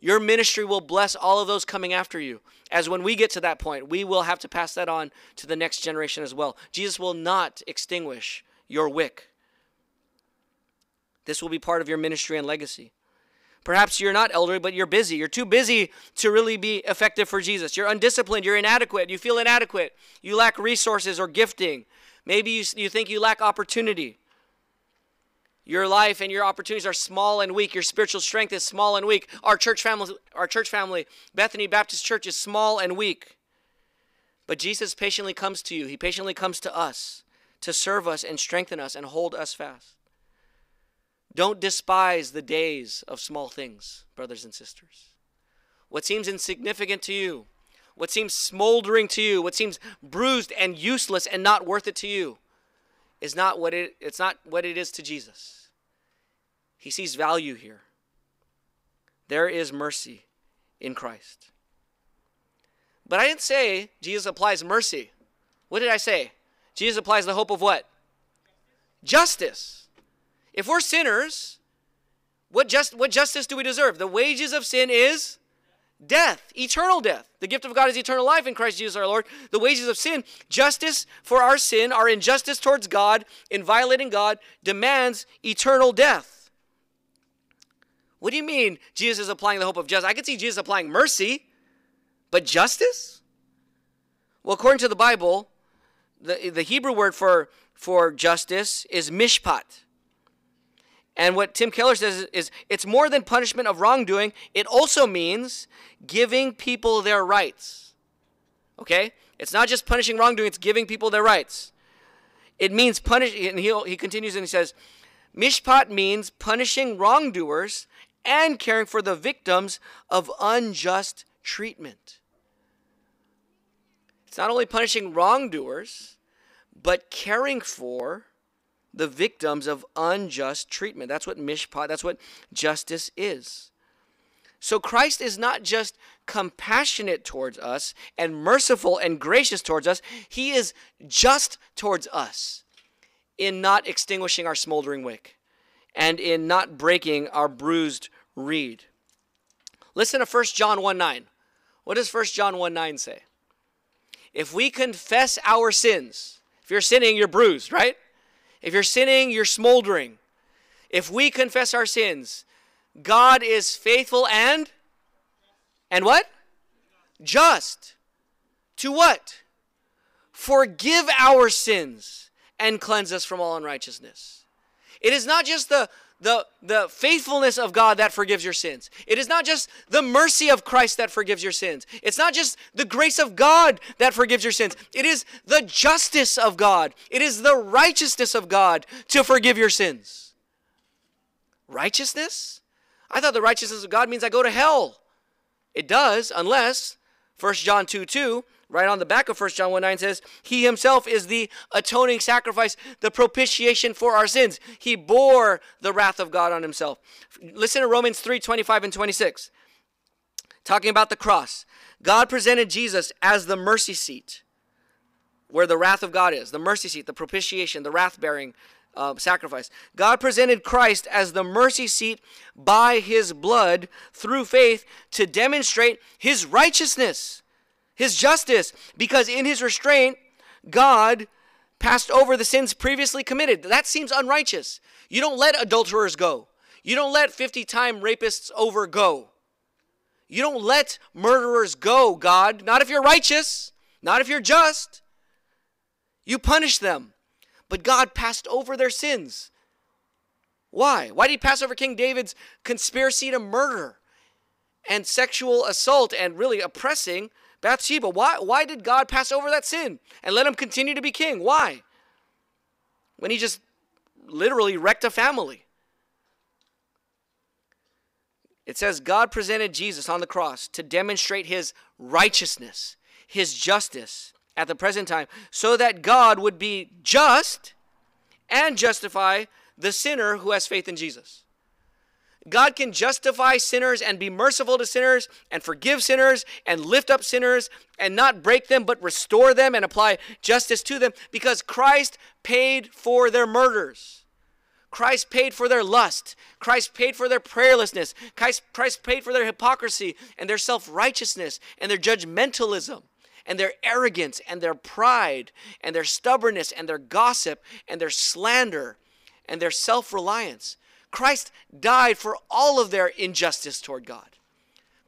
Your ministry will bless all of those coming after you. As when we get to that point, we will have to pass that on to the next generation as well. Jesus will not extinguish your wick. This will be part of your ministry and legacy. Perhaps you're not elderly, but you're busy. You're too busy to really be effective for Jesus. You're undisciplined. You're inadequate. You feel inadequate. You lack resources or gifting. Maybe you, you think you lack opportunity. Your life and your opportunities are small and weak. Your spiritual strength is small and weak. Our church family, our church family, Bethany Baptist Church is small and weak. But Jesus patiently comes to you. He patiently comes to us to serve us and strengthen us and hold us fast. Don't despise the days of small things, brothers and sisters. What seems insignificant to you, what seems smoldering to you, what seems bruised and useless and not worth it to you, is not what it it's not what it is to Jesus. He sees value here. There is mercy in Christ. But I didn't say Jesus applies mercy. What did I say? Jesus applies the hope of what? Justice. If we're sinners, what, just, what justice do we deserve? The wages of sin is death, eternal death. The gift of God is eternal life in Christ Jesus our Lord. The wages of sin, justice for our sin, our injustice towards God, in violating God, demands eternal death. What do you mean Jesus is applying the hope of justice? I could see Jesus applying mercy, but justice? Well, according to the Bible, the, the Hebrew word for, for justice is mishpat. And what Tim Keller says is, it's more than punishment of wrongdoing, it also means giving people their rights. Okay? It's not just punishing wrongdoing, it's giving people their rights. It means punish, and he, he continues and he says, Mishpat means punishing wrongdoers and caring for the victims of unjust treatment. It's not only punishing wrongdoers, but caring for the victims of unjust treatment. That's what mishpat, that's what justice is. So Christ is not just compassionate towards us and merciful and gracious towards us, he is just towards us in not extinguishing our smoldering wick and in not breaking our bruised reed. Listen to 1 John 1 9. What does 1 John 1 9 say? If we confess our sins, if you're sinning, you're bruised, right? If you're sinning, you're smoldering. If we confess our sins, God is faithful and And what? Just. To what? Forgive our sins and cleanse us from all unrighteousness. It is not just the the, the faithfulness of God that forgives your sins. It is not just the mercy of Christ that forgives your sins. It's not just the grace of God that forgives your sins. It is the justice of God. It is the righteousness of God to forgive your sins. Righteousness? I thought the righteousness of God means I go to hell. It does, unless 1 John 2 2 right on the back of 1 John 1 9 says, He himself is the atoning sacrifice, the propitiation for our sins. He bore the wrath of God on himself. Listen to Romans 3 25 and 26. Talking about the cross. God presented Jesus as the mercy seat where the wrath of God is, the mercy seat, the propitiation, the wrath bearing uh, sacrifice. God presented Christ as the mercy seat by his blood through faith to demonstrate his righteousness his justice, because in his restraint, God passed over the sins previously committed. That seems unrighteous. You don't let adulterers go. You don't let 50 time rapists over go. You don't let murderers go, God. Not if you're righteous, not if you're just. You punish them. But God passed over their sins. Why? Why did he pass over King David's conspiracy to murder and sexual assault and really oppressing Bathsheba. Why, why did God pass over that sin and let him continue to be king? Why? When he just literally wrecked a family. It says God presented Jesus on the cross to demonstrate his righteousness, his justice at the present time, so that God would be just and justify the sinner who has faith in Jesus. God can justify sinners and be merciful to sinners and forgive sinners and lift up sinners and not break them but restore them and apply justice to them because Christ paid for their murders. Christ paid for their lust. Christ paid for their prayerlessness. Christ, Christ paid for their hypocrisy and their self righteousness and their judgmentalism and their arrogance and their pride and their stubbornness and their gossip and their slander and their self reliance. Christ died for all of their injustice toward God.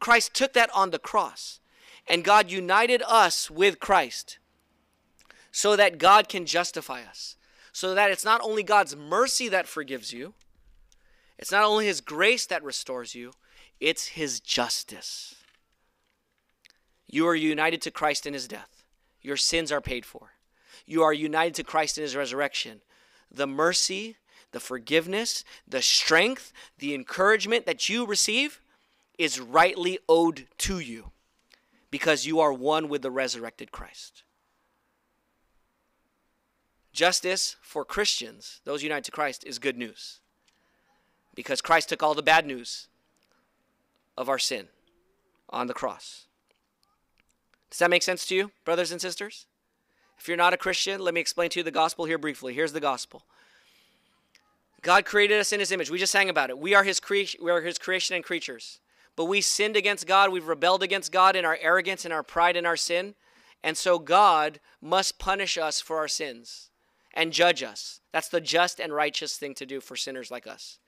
Christ took that on the cross. And God united us with Christ so that God can justify us. So that it's not only God's mercy that forgives you, it's not only His grace that restores you, it's His justice. You are united to Christ in His death, your sins are paid for. You are united to Christ in His resurrection. The mercy the forgiveness, the strength, the encouragement that you receive is rightly owed to you because you are one with the resurrected Christ. Justice for Christians, those united to Christ, is good news because Christ took all the bad news of our sin on the cross. Does that make sense to you, brothers and sisters? If you're not a Christian, let me explain to you the gospel here briefly. Here's the gospel God created us in his image. We just sang about it. We are his creation, we are his creation and creatures. But we sinned against God, we've rebelled against God in our arrogance and our pride and our sin. And so God must punish us for our sins and judge us. That's the just and righteous thing to do for sinners like us.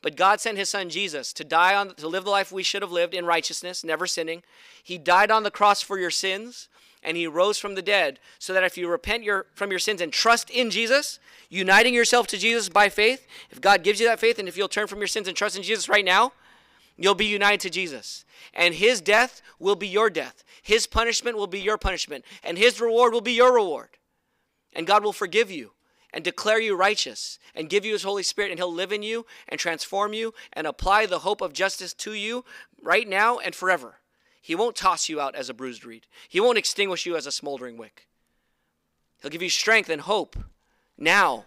But God sent his son Jesus to die on to live the life we should have lived in righteousness, never sinning. He died on the cross for your sins and he rose from the dead so that if you repent your, from your sins and trust in Jesus, uniting yourself to Jesus by faith, if God gives you that faith and if you'll turn from your sins and trust in Jesus right now, you'll be united to Jesus. And his death will be your death. His punishment will be your punishment. And his reward will be your reward. And God will forgive you and declare you righteous and give you his Holy Spirit, and he'll live in you and transform you and apply the hope of justice to you right now and forever. He won't toss you out as a bruised reed. He won't extinguish you as a smoldering wick. He'll give you strength and hope now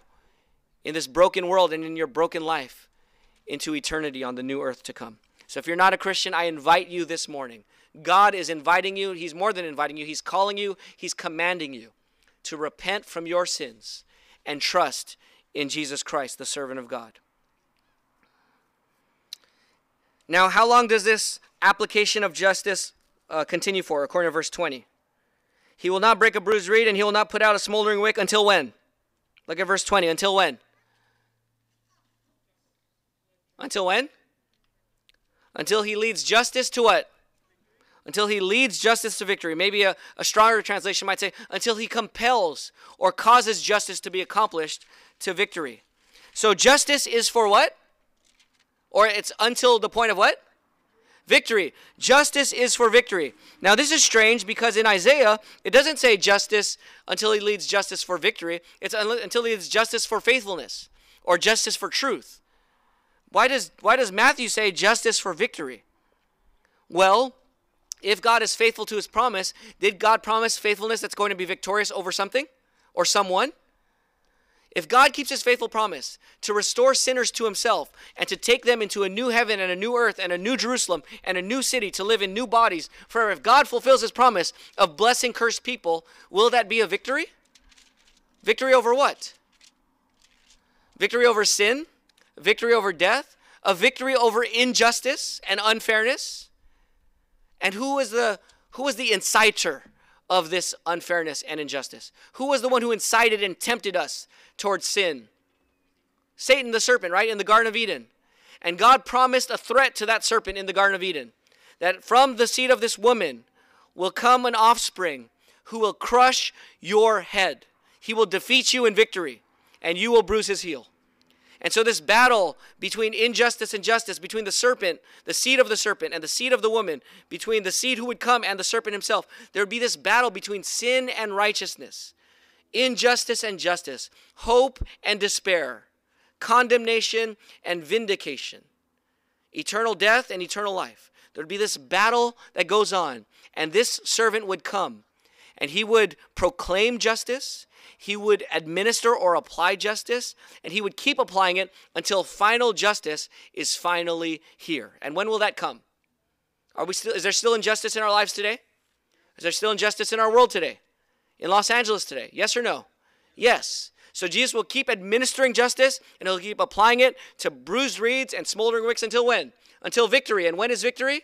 in this broken world and in your broken life into eternity on the new earth to come. So if you're not a Christian, I invite you this morning. God is inviting you. He's more than inviting you. He's calling you. He's commanding you to repent from your sins and trust in Jesus Christ, the servant of God. Now, how long does this application of justice uh, continue for, according to verse 20? He will not break a bruised reed, and he will not put out a smoldering wick until when? Look at verse 20. Until when? Until when? Until he leads justice to what? until he leads justice to victory. Maybe a, a stronger translation might say, until he compels or causes justice to be accomplished to victory. So justice is for what? Or it's until the point of what? Victory. Justice is for victory. Now, this is strange because in Isaiah, it doesn't say justice until he leads justice for victory. It's until he leads justice for faithfulness or justice for truth. Why does, why does Matthew say justice for victory? Well, if God is faithful to his promise, did God promise faithfulness that's going to be victorious over something or someone? If God keeps his faithful promise to restore sinners to himself and to take them into a new heaven and a new earth and a new Jerusalem and a new city to live in new bodies forever, if God fulfills his promise of blessing cursed people, will that be a victory? Victory over what? Victory over sin? Victory over death? A victory over injustice and unfairness? And who was the who was the inciter of this unfairness and injustice? Who was the one who incited and tempted us towards sin? Satan the serpent, right? In the Garden of Eden. And God promised a threat to that serpent in the Garden of Eden that from the seed of this woman will come an offspring who will crush your head. He will defeat you in victory, and you will bruise his heel. And so, this battle between injustice and justice, between the serpent, the seed of the serpent, and the seed of the woman, between the seed who would come and the serpent himself, there would be this battle between sin and righteousness, injustice and justice, hope and despair, condemnation and vindication, eternal death and eternal life. There would be this battle that goes on, and this servant would come and he would proclaim justice he would administer or apply justice, and he would keep applying it until final justice is finally here. And when will that come? Are we still is there still injustice in our lives today? Is there still injustice in our world today? In Los Angeles today? Yes or no? Yes. So Jesus will keep administering justice and he'll keep applying it to bruised reeds and smoldering wicks until when? Until victory. And when is victory?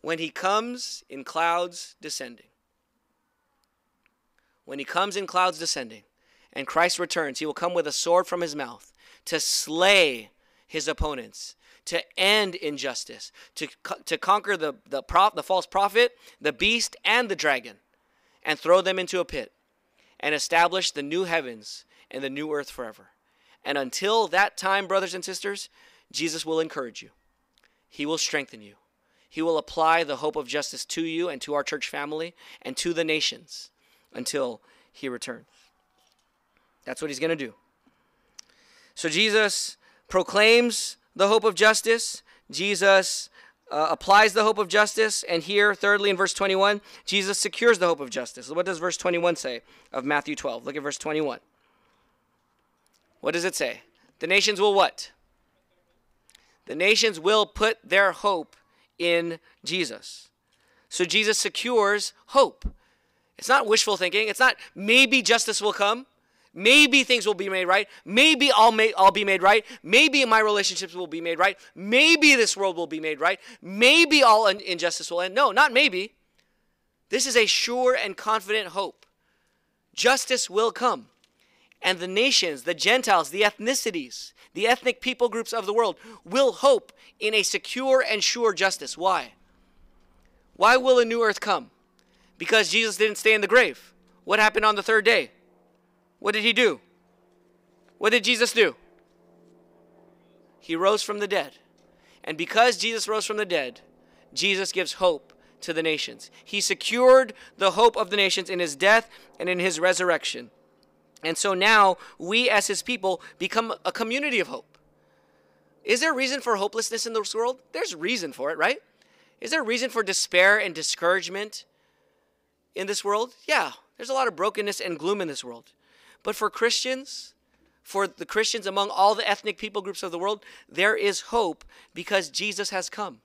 When he comes in clouds descending when he comes in clouds descending and Christ returns, he will come with a sword from his mouth to slay his opponents, to end injustice, to, to conquer the, the, prop, the false prophet, the beast, and the dragon, and throw them into a pit, and establish the new heavens and the new earth forever. And until that time, brothers and sisters, Jesus will encourage you. He will strengthen you. He will apply the hope of justice to you and to our church family and to the nations until he returns. That's what he's going to do. So Jesus proclaims the hope of justice. Jesus uh, applies the hope of justice. And here, thirdly, in verse 21, Jesus secures the hope of justice. What does verse 21 say of Matthew 12? Look at verse 21. What does it say? The nations will what? The nations will put their hope in Jesus. So Jesus secures hope. It's not wishful thinking. It's not maybe justice will come. Maybe things will be made right. Maybe I'll, may, I'll be made right. Maybe my relationships will be made right. Maybe this world will be made right. Maybe all injustice will end. No, not maybe. This is a sure and confident hope. Justice will come. And the nations, the Gentiles, the ethnicities, the ethnic people groups of the world will hope in a secure and sure justice. Why? Why will a new earth come? because Jesus didn't stay in the grave. What happened on the third day? What did he do? What did Jesus do? He rose from the dead. And because Jesus rose from the dead, Jesus gives hope to the nations. He secured the hope of the nations in his death and in his resurrection. And so now we, as his people, become a community of hope. Is there reason for hopelessness in this world? There's reason for it, right? Is there reason for despair and discouragement in this world? Yeah, there's a lot of brokenness and gloom in this world. But for Christians, for the Christians among all the ethnic people groups of the world, there is hope because Jesus has come.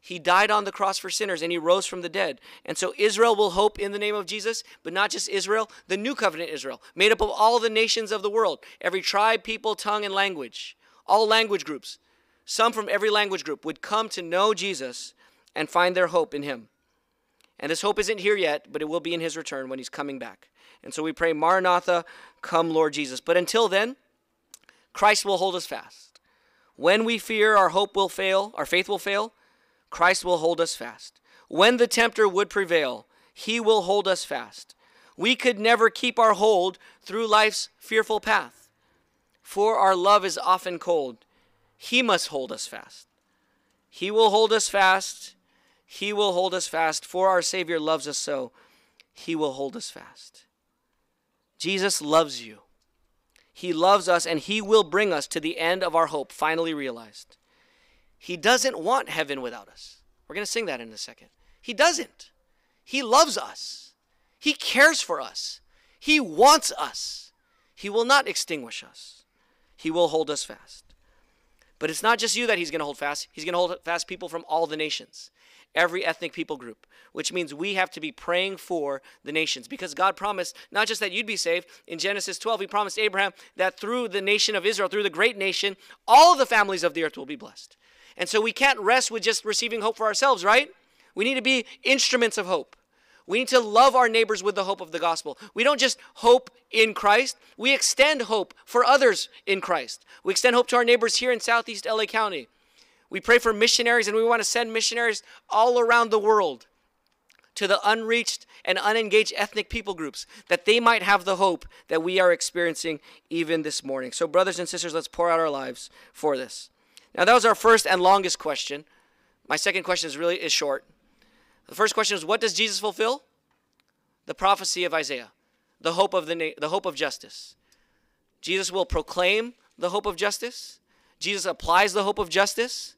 He died on the cross for sinners and he rose from the dead. And so Israel will hope in the name of Jesus, but not just Israel, the new covenant Israel, made up of all the nations of the world, every tribe, people, tongue, and language, all language groups. Some from every language group would come to know Jesus and find their hope in him. And this hope isn't here yet, but it will be in his return when he's coming back. And so we pray, Maranatha, come, Lord Jesus. But until then, Christ will hold us fast. When we fear our hope will fail, our faith will fail, Christ will hold us fast. when the tempter would prevail, he will hold us fast. We could never keep our hold through life's fearful path, for our love is often cold. He must hold us fast. He will hold us fast. He will hold us fast, for our Savior loves us so. He will hold us fast. Jesus loves you. He loves us, and He will bring us to the end of our hope, finally realized. He doesn't want heaven without us. We're going to sing that in a second. He doesn't. He loves us. He cares for us. He wants us. He will not extinguish us. He will hold us fast. But it's not just you that he's going to hold fast. He's going to hold fast people from all the nations, every ethnic people group, which means we have to be praying for the nations because God promised not just that you'd be saved. In Genesis 12, he promised Abraham that through the nation of Israel, through the great nation, all the families of the earth will be blessed. And so we can't rest with just receiving hope for ourselves, right? We need to be instruments of hope. We need to love our neighbors with the hope of the gospel. We don't just hope in Christ, we extend hope for others in Christ. We extend hope to our neighbors here in Southeast LA County. We pray for missionaries and we want to send missionaries all around the world to the unreached and unengaged ethnic people groups that they might have the hope that we are experiencing even this morning. So, brothers and sisters, let's pour out our lives for this. Now, that was our first and longest question. My second question is really is short. The first question is what does Jesus fulfill? The prophecy of Isaiah, the hope of the the hope of justice. Jesus will proclaim the hope of justice. Jesus applies the hope of justice,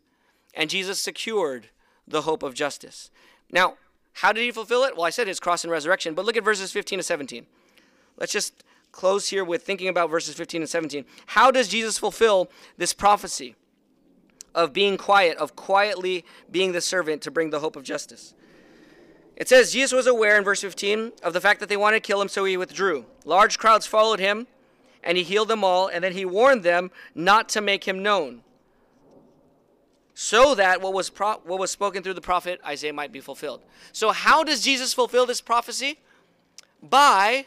and Jesus secured the hope of justice. Now, how did he fulfill it? Well, I said his cross and resurrection, but look at verses 15 to 17. Let's just close here with thinking about verses 15 and 17. How does Jesus fulfill this prophecy of being quiet, of quietly being the servant to bring the hope of justice? It says Jesus was aware in verse 15 of the fact that they wanted to kill him, so he withdrew. Large crowds followed him, and he healed them all, and then he warned them not to make him known, so that what was pro- what was spoken through the prophet Isaiah might be fulfilled. So how does Jesus fulfill this prophecy? By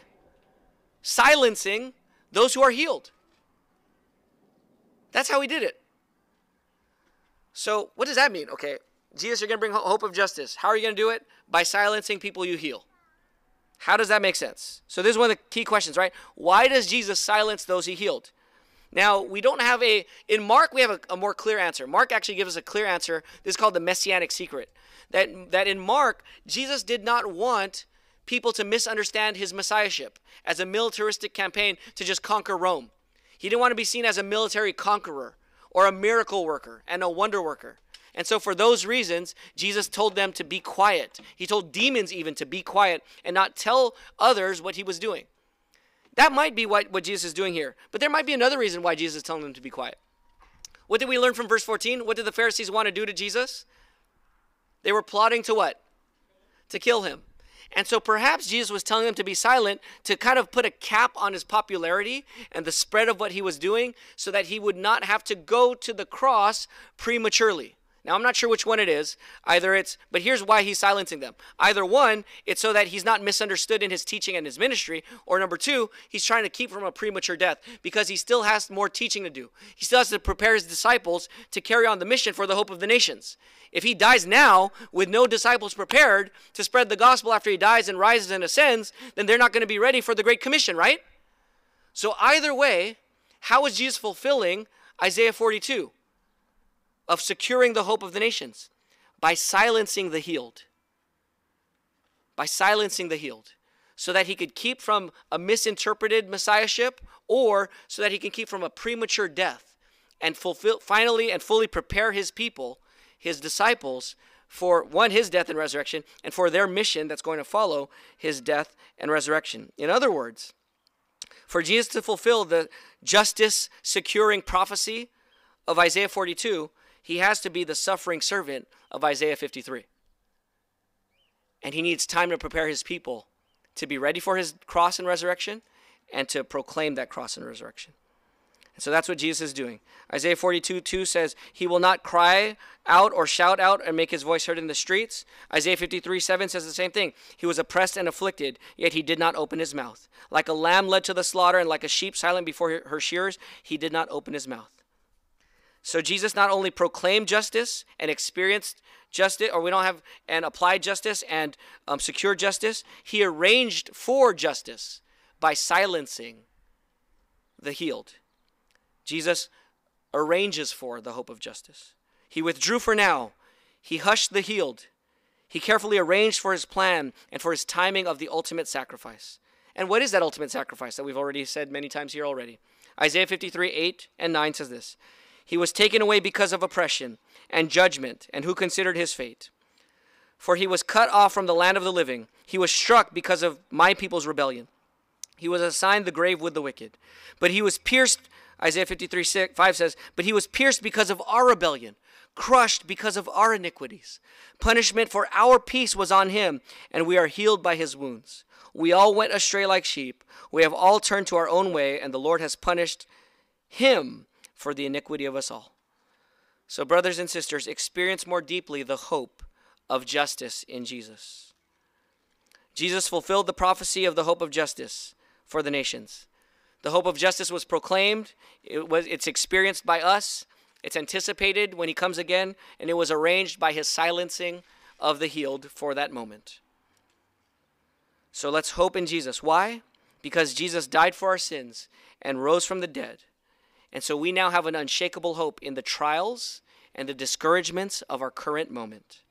silencing those who are healed. That's how he did it. So what does that mean? Okay, Jesus, you're going to bring hope of justice. How are you going to do it? By silencing people you heal. How does that make sense? So, this is one of the key questions, right? Why does Jesus silence those he healed? Now, we don't have a, in Mark, we have a, a, more clear answer. Mark actually gives us a clear answer. This is called the messianic secret. That, that in Mark, Jesus did not want people to misunderstand his messiahship as a militaristic campaign to just conquer Rome. He didn't want to be seen as a military conqueror or a miracle worker and a wonder worker. And so, for those reasons, Jesus told them to be quiet. He told demons even to be quiet and not tell others what he was doing. That might be what, what Jesus is doing here. But there might be another reason why Jesus is telling them to be quiet. What did we learn from verse 14? What did the Pharisees want to do to Jesus? They were plotting to what? To kill him. And so perhaps Jesus was telling them to be silent to kind of put a cap on his popularity and the spread of what he was doing so that he would not have to go to the cross prematurely. Now, I'm not sure which one it is. Either it's, but here's why he's silencing them. Either one, it's so that he's not misunderstood in his teaching and his ministry, or number two, he's trying to keep from a premature death because he still has more teaching to do. He still has to prepare his disciples to carry on the mission for the hope of the nations. If he dies now with no disciples prepared to spread the gospel after he dies and rises and ascends, then they're not going to be ready for the Great Commission, right? So, either way, how is Jesus fulfilling Isaiah 42? Of securing the hope of the nations by silencing the healed. By silencing the healed. So that he could keep from a misinterpreted messiahship or so that he can keep from a premature death and fulfill finally and fully prepare his people, his disciples, for one, his death and resurrection, and for their mission that's going to follow his death and resurrection. In other words, for Jesus to fulfill the justice securing prophecy of Isaiah 42, he has to be the suffering servant of Isaiah 53. And he needs time to prepare his people to be ready for his cross and resurrection and to proclaim that cross and resurrection. And so that's what Jesus is doing. Isaiah 42 2 says, He will not cry out or shout out and make his voice heard in the streets. Isaiah 53 7 says the same thing. He was oppressed and afflicted, yet he did not open his mouth. Like a lamb led to the slaughter and like a sheep silent before her shearers, he did not open his mouth. So Jesus not only proclaimed justice and experienced justice, or we don't have and applied justice and um, secured justice, he arranged for justice by silencing the healed. Jesus arranges for the hope of justice. He withdrew for now. He hushed the healed. He carefully arranged for his plan and for his timing of the ultimate sacrifice. And what is that ultimate sacrifice that we've already said many times here already? Isaiah 53, 8 and 9 says this He was taken away because of oppression and judgment, and who considered his fate? For he was cut off from the land of the living. He was struck because of my people's rebellion. He was assigned the grave with the wicked. But he was pierced, Isaiah 53, 6, 5 says, But he was pierced because of our rebellion, crushed because of our iniquities. Punishment for our peace was on him, and we are healed by his wounds. We all went astray like sheep. We have all turned to our own way, and the Lord has punished him for the iniquity of us all. So, brothers and sisters, experience more deeply the hope of justice in Jesus. Jesus fulfilled the prophecy of the hope of justice for the nations. The hope of justice was proclaimed, it was, it's experienced by us, it's anticipated when he comes again, and it was arranged by his silencing of the healed for that moment. So let's hope in Jesus. Why? Because Jesus died for our sins and rose from the dead. And so we now have an unshakable hope in the trials and the discouragements of our current moment.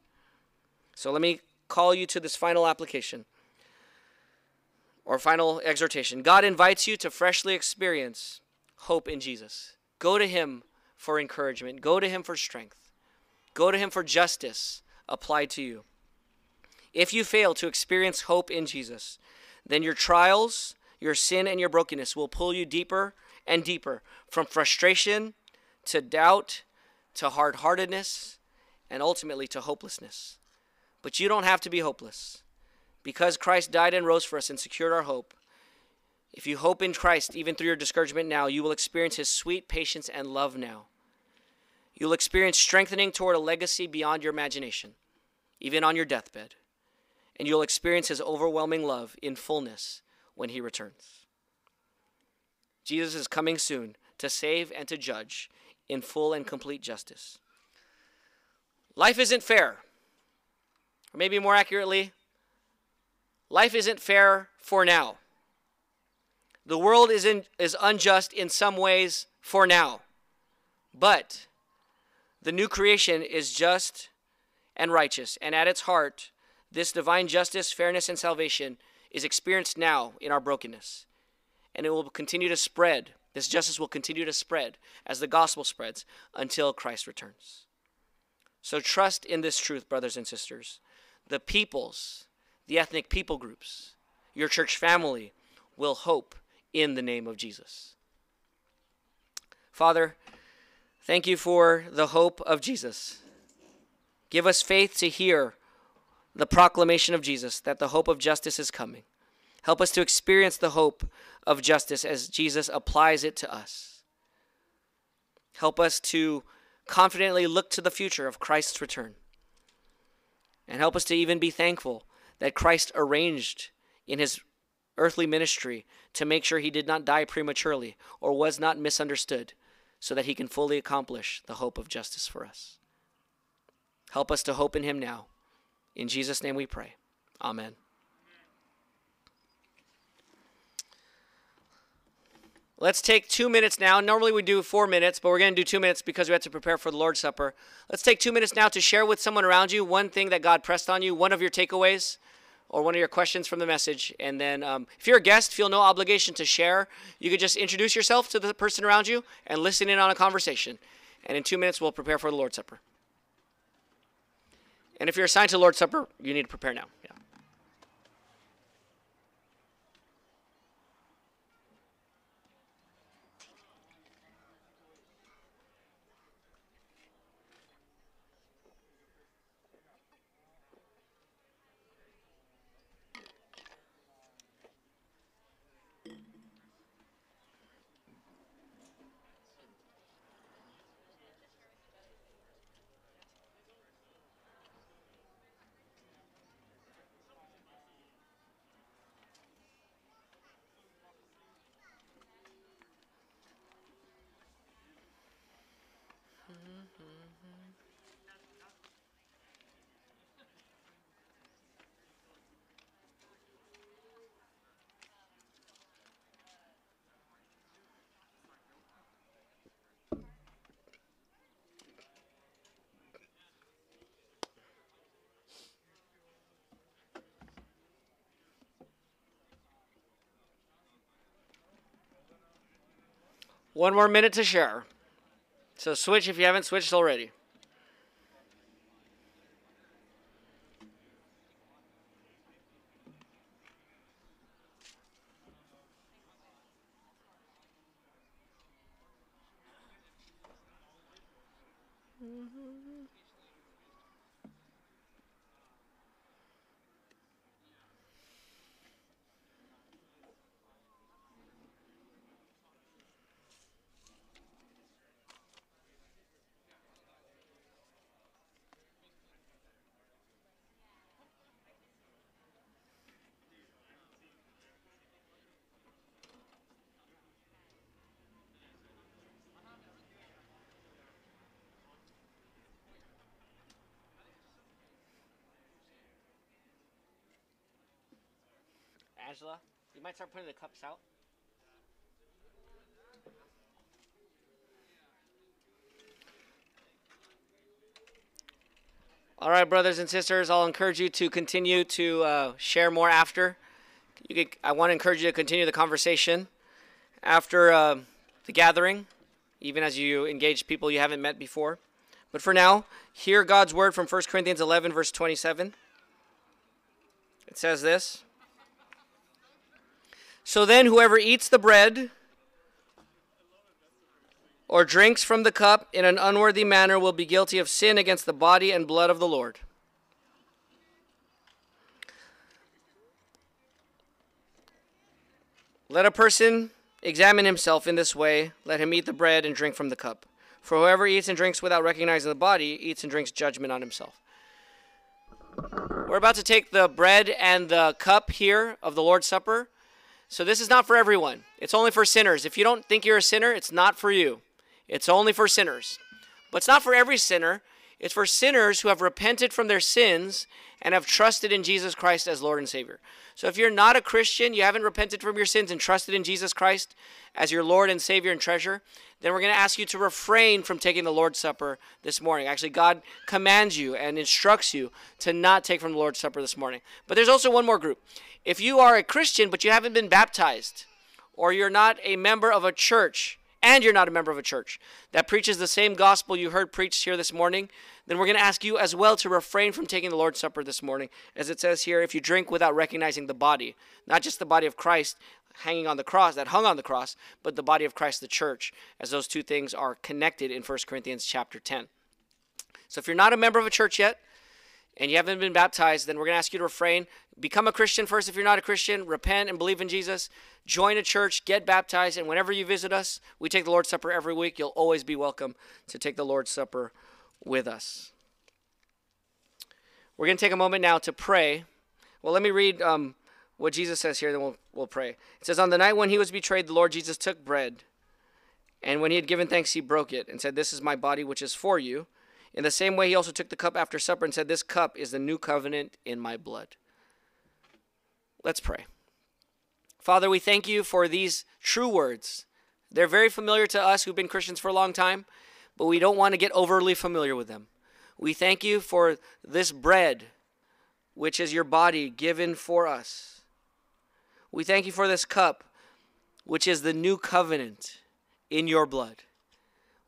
So let me call you to this final application or final exhortation. God invites you to freshly experience hope in Jesus. Go to Him for encouragement, go to Him for strength, go to Him for justice applied to you. If you fail to experience hope in Jesus, then your trials, your sin, and your brokenness will pull you deeper and deeper from frustration to doubt to hard heartedness and ultimately to hopelessness. But you don't have to be hopeless. Because Christ died and rose for us and secured our hope, if you hope in Christ, even through your discouragement now, you will experience his sweet patience and love now. You'll experience strengthening toward a legacy beyond your imagination, even on your deathbed and you'll experience his overwhelming love in fullness when he returns. Jesus is coming soon to save and to judge in full and complete justice. Life isn't fair. Or maybe more accurately, life isn't fair for now. The world is, in, is unjust in some ways for now. But the new creation is just and righteous, and at its heart, this divine justice, fairness, and salvation is experienced now in our brokenness. And it will continue to spread. This justice will continue to spread as the gospel spreads until Christ returns. So trust in this truth, brothers and sisters. The peoples, the ethnic people groups, your church family will hope in the name of Jesus. Father, thank you for the hope of Jesus. Give us faith to hear the proclamation of Jesus that the hope of justice is coming. Help us to experience the hope of justice as Jesus applies it to us. Help us to confidently look to the future of Christ's return. And help us to even be thankful that Christ arranged in his earthly ministry to make sure he did not die prematurely or was not misunderstood so that he can fully accomplish the hope of justice for us. Help us to hope in him now. In Jesus' name we pray. Amen. Let's take two minutes now. Normally we do four minutes, but we're going to do two minutes because we have to prepare for the Lord's Supper. Let's take two minutes now to share with someone around you one thing that God pressed on you, one of your takeaways, or one of your questions from the message. And then um, if you're a guest, feel no obligation to share. You could just introduce yourself to the person around you and listen in on a conversation. And in two minutes, we'll prepare for the Lord's Supper. And if you're assigned to Lord's Supper, you need to prepare now. One more minute to share. So switch if you haven't switched already. Angela, you might start putting the cups out. All right, brothers and sisters, I'll encourage you to continue to uh, share more after. Could, I want to encourage you to continue the conversation after uh, the gathering, even as you engage people you haven't met before. But for now, hear God's word from 1 Corinthians 11, verse 27. It says this. So then, whoever eats the bread or drinks from the cup in an unworthy manner will be guilty of sin against the body and blood of the Lord. Let a person examine himself in this way. Let him eat the bread and drink from the cup. For whoever eats and drinks without recognizing the body eats and drinks judgment on himself. We're about to take the bread and the cup here of the Lord's Supper. So this is not for everyone. It's only for sinners. If you don't think you're a sinner, it's not for you. It's only for sinners. But it's not for every sinner. It's for sinners who have repented from their sins and have trusted in Jesus Christ as Lord and Savior. So if you're not a Christian, you haven't repented from your sins and trusted in Jesus Christ as your Lord and Savior and treasure, then we're going to ask you to refrain from taking the Lord's Supper this morning. Actually, God commands you and instructs you to not take from the Lord's Supper this morning. But there's also one more group. If you are a Christian but you haven't been baptized, or you're not a member of a church, and you're not a member of a church that preaches the same gospel you heard preached here this morning, then we're going to ask you as well to refrain from taking the Lord's Supper this morning. As it says here, if you drink without recognizing the body, not just the body of Christ hanging on the cross, that hung on the cross, but the body of Christ, the church, as those two things are connected in 1 Corinthians chapter 10. So if you're not a member of a church yet, and you haven't been baptized, then we're going to ask you to refrain. Become a Christian first if you're not a Christian. Repent and believe in Jesus. Join a church, get baptized, and whenever you visit us, we take the Lord's Supper every week. You'll always be welcome to take the Lord's Supper with us. We're going to take a moment now to pray. Well, let me read um, what Jesus says here, then we'll, we'll pray. It says, On the night when he was betrayed, the Lord Jesus took bread, and when he had given thanks, he broke it and said, This is my body, which is for you. In the same way, he also took the cup after supper and said, This cup is the new covenant in my blood. Let's pray. Father, we thank you for these true words. They're very familiar to us who've been Christians for a long time, but we don't want to get overly familiar with them. We thank you for this bread, which is your body given for us. We thank you for this cup, which is the new covenant in your blood.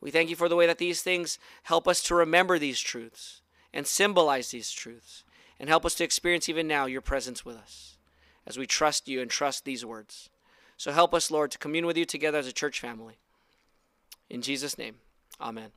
We thank you for the way that these things help us to remember these truths and symbolize these truths and help us to experience even now your presence with us as we trust you and trust these words. So help us, Lord, to commune with you together as a church family. In Jesus' name, amen.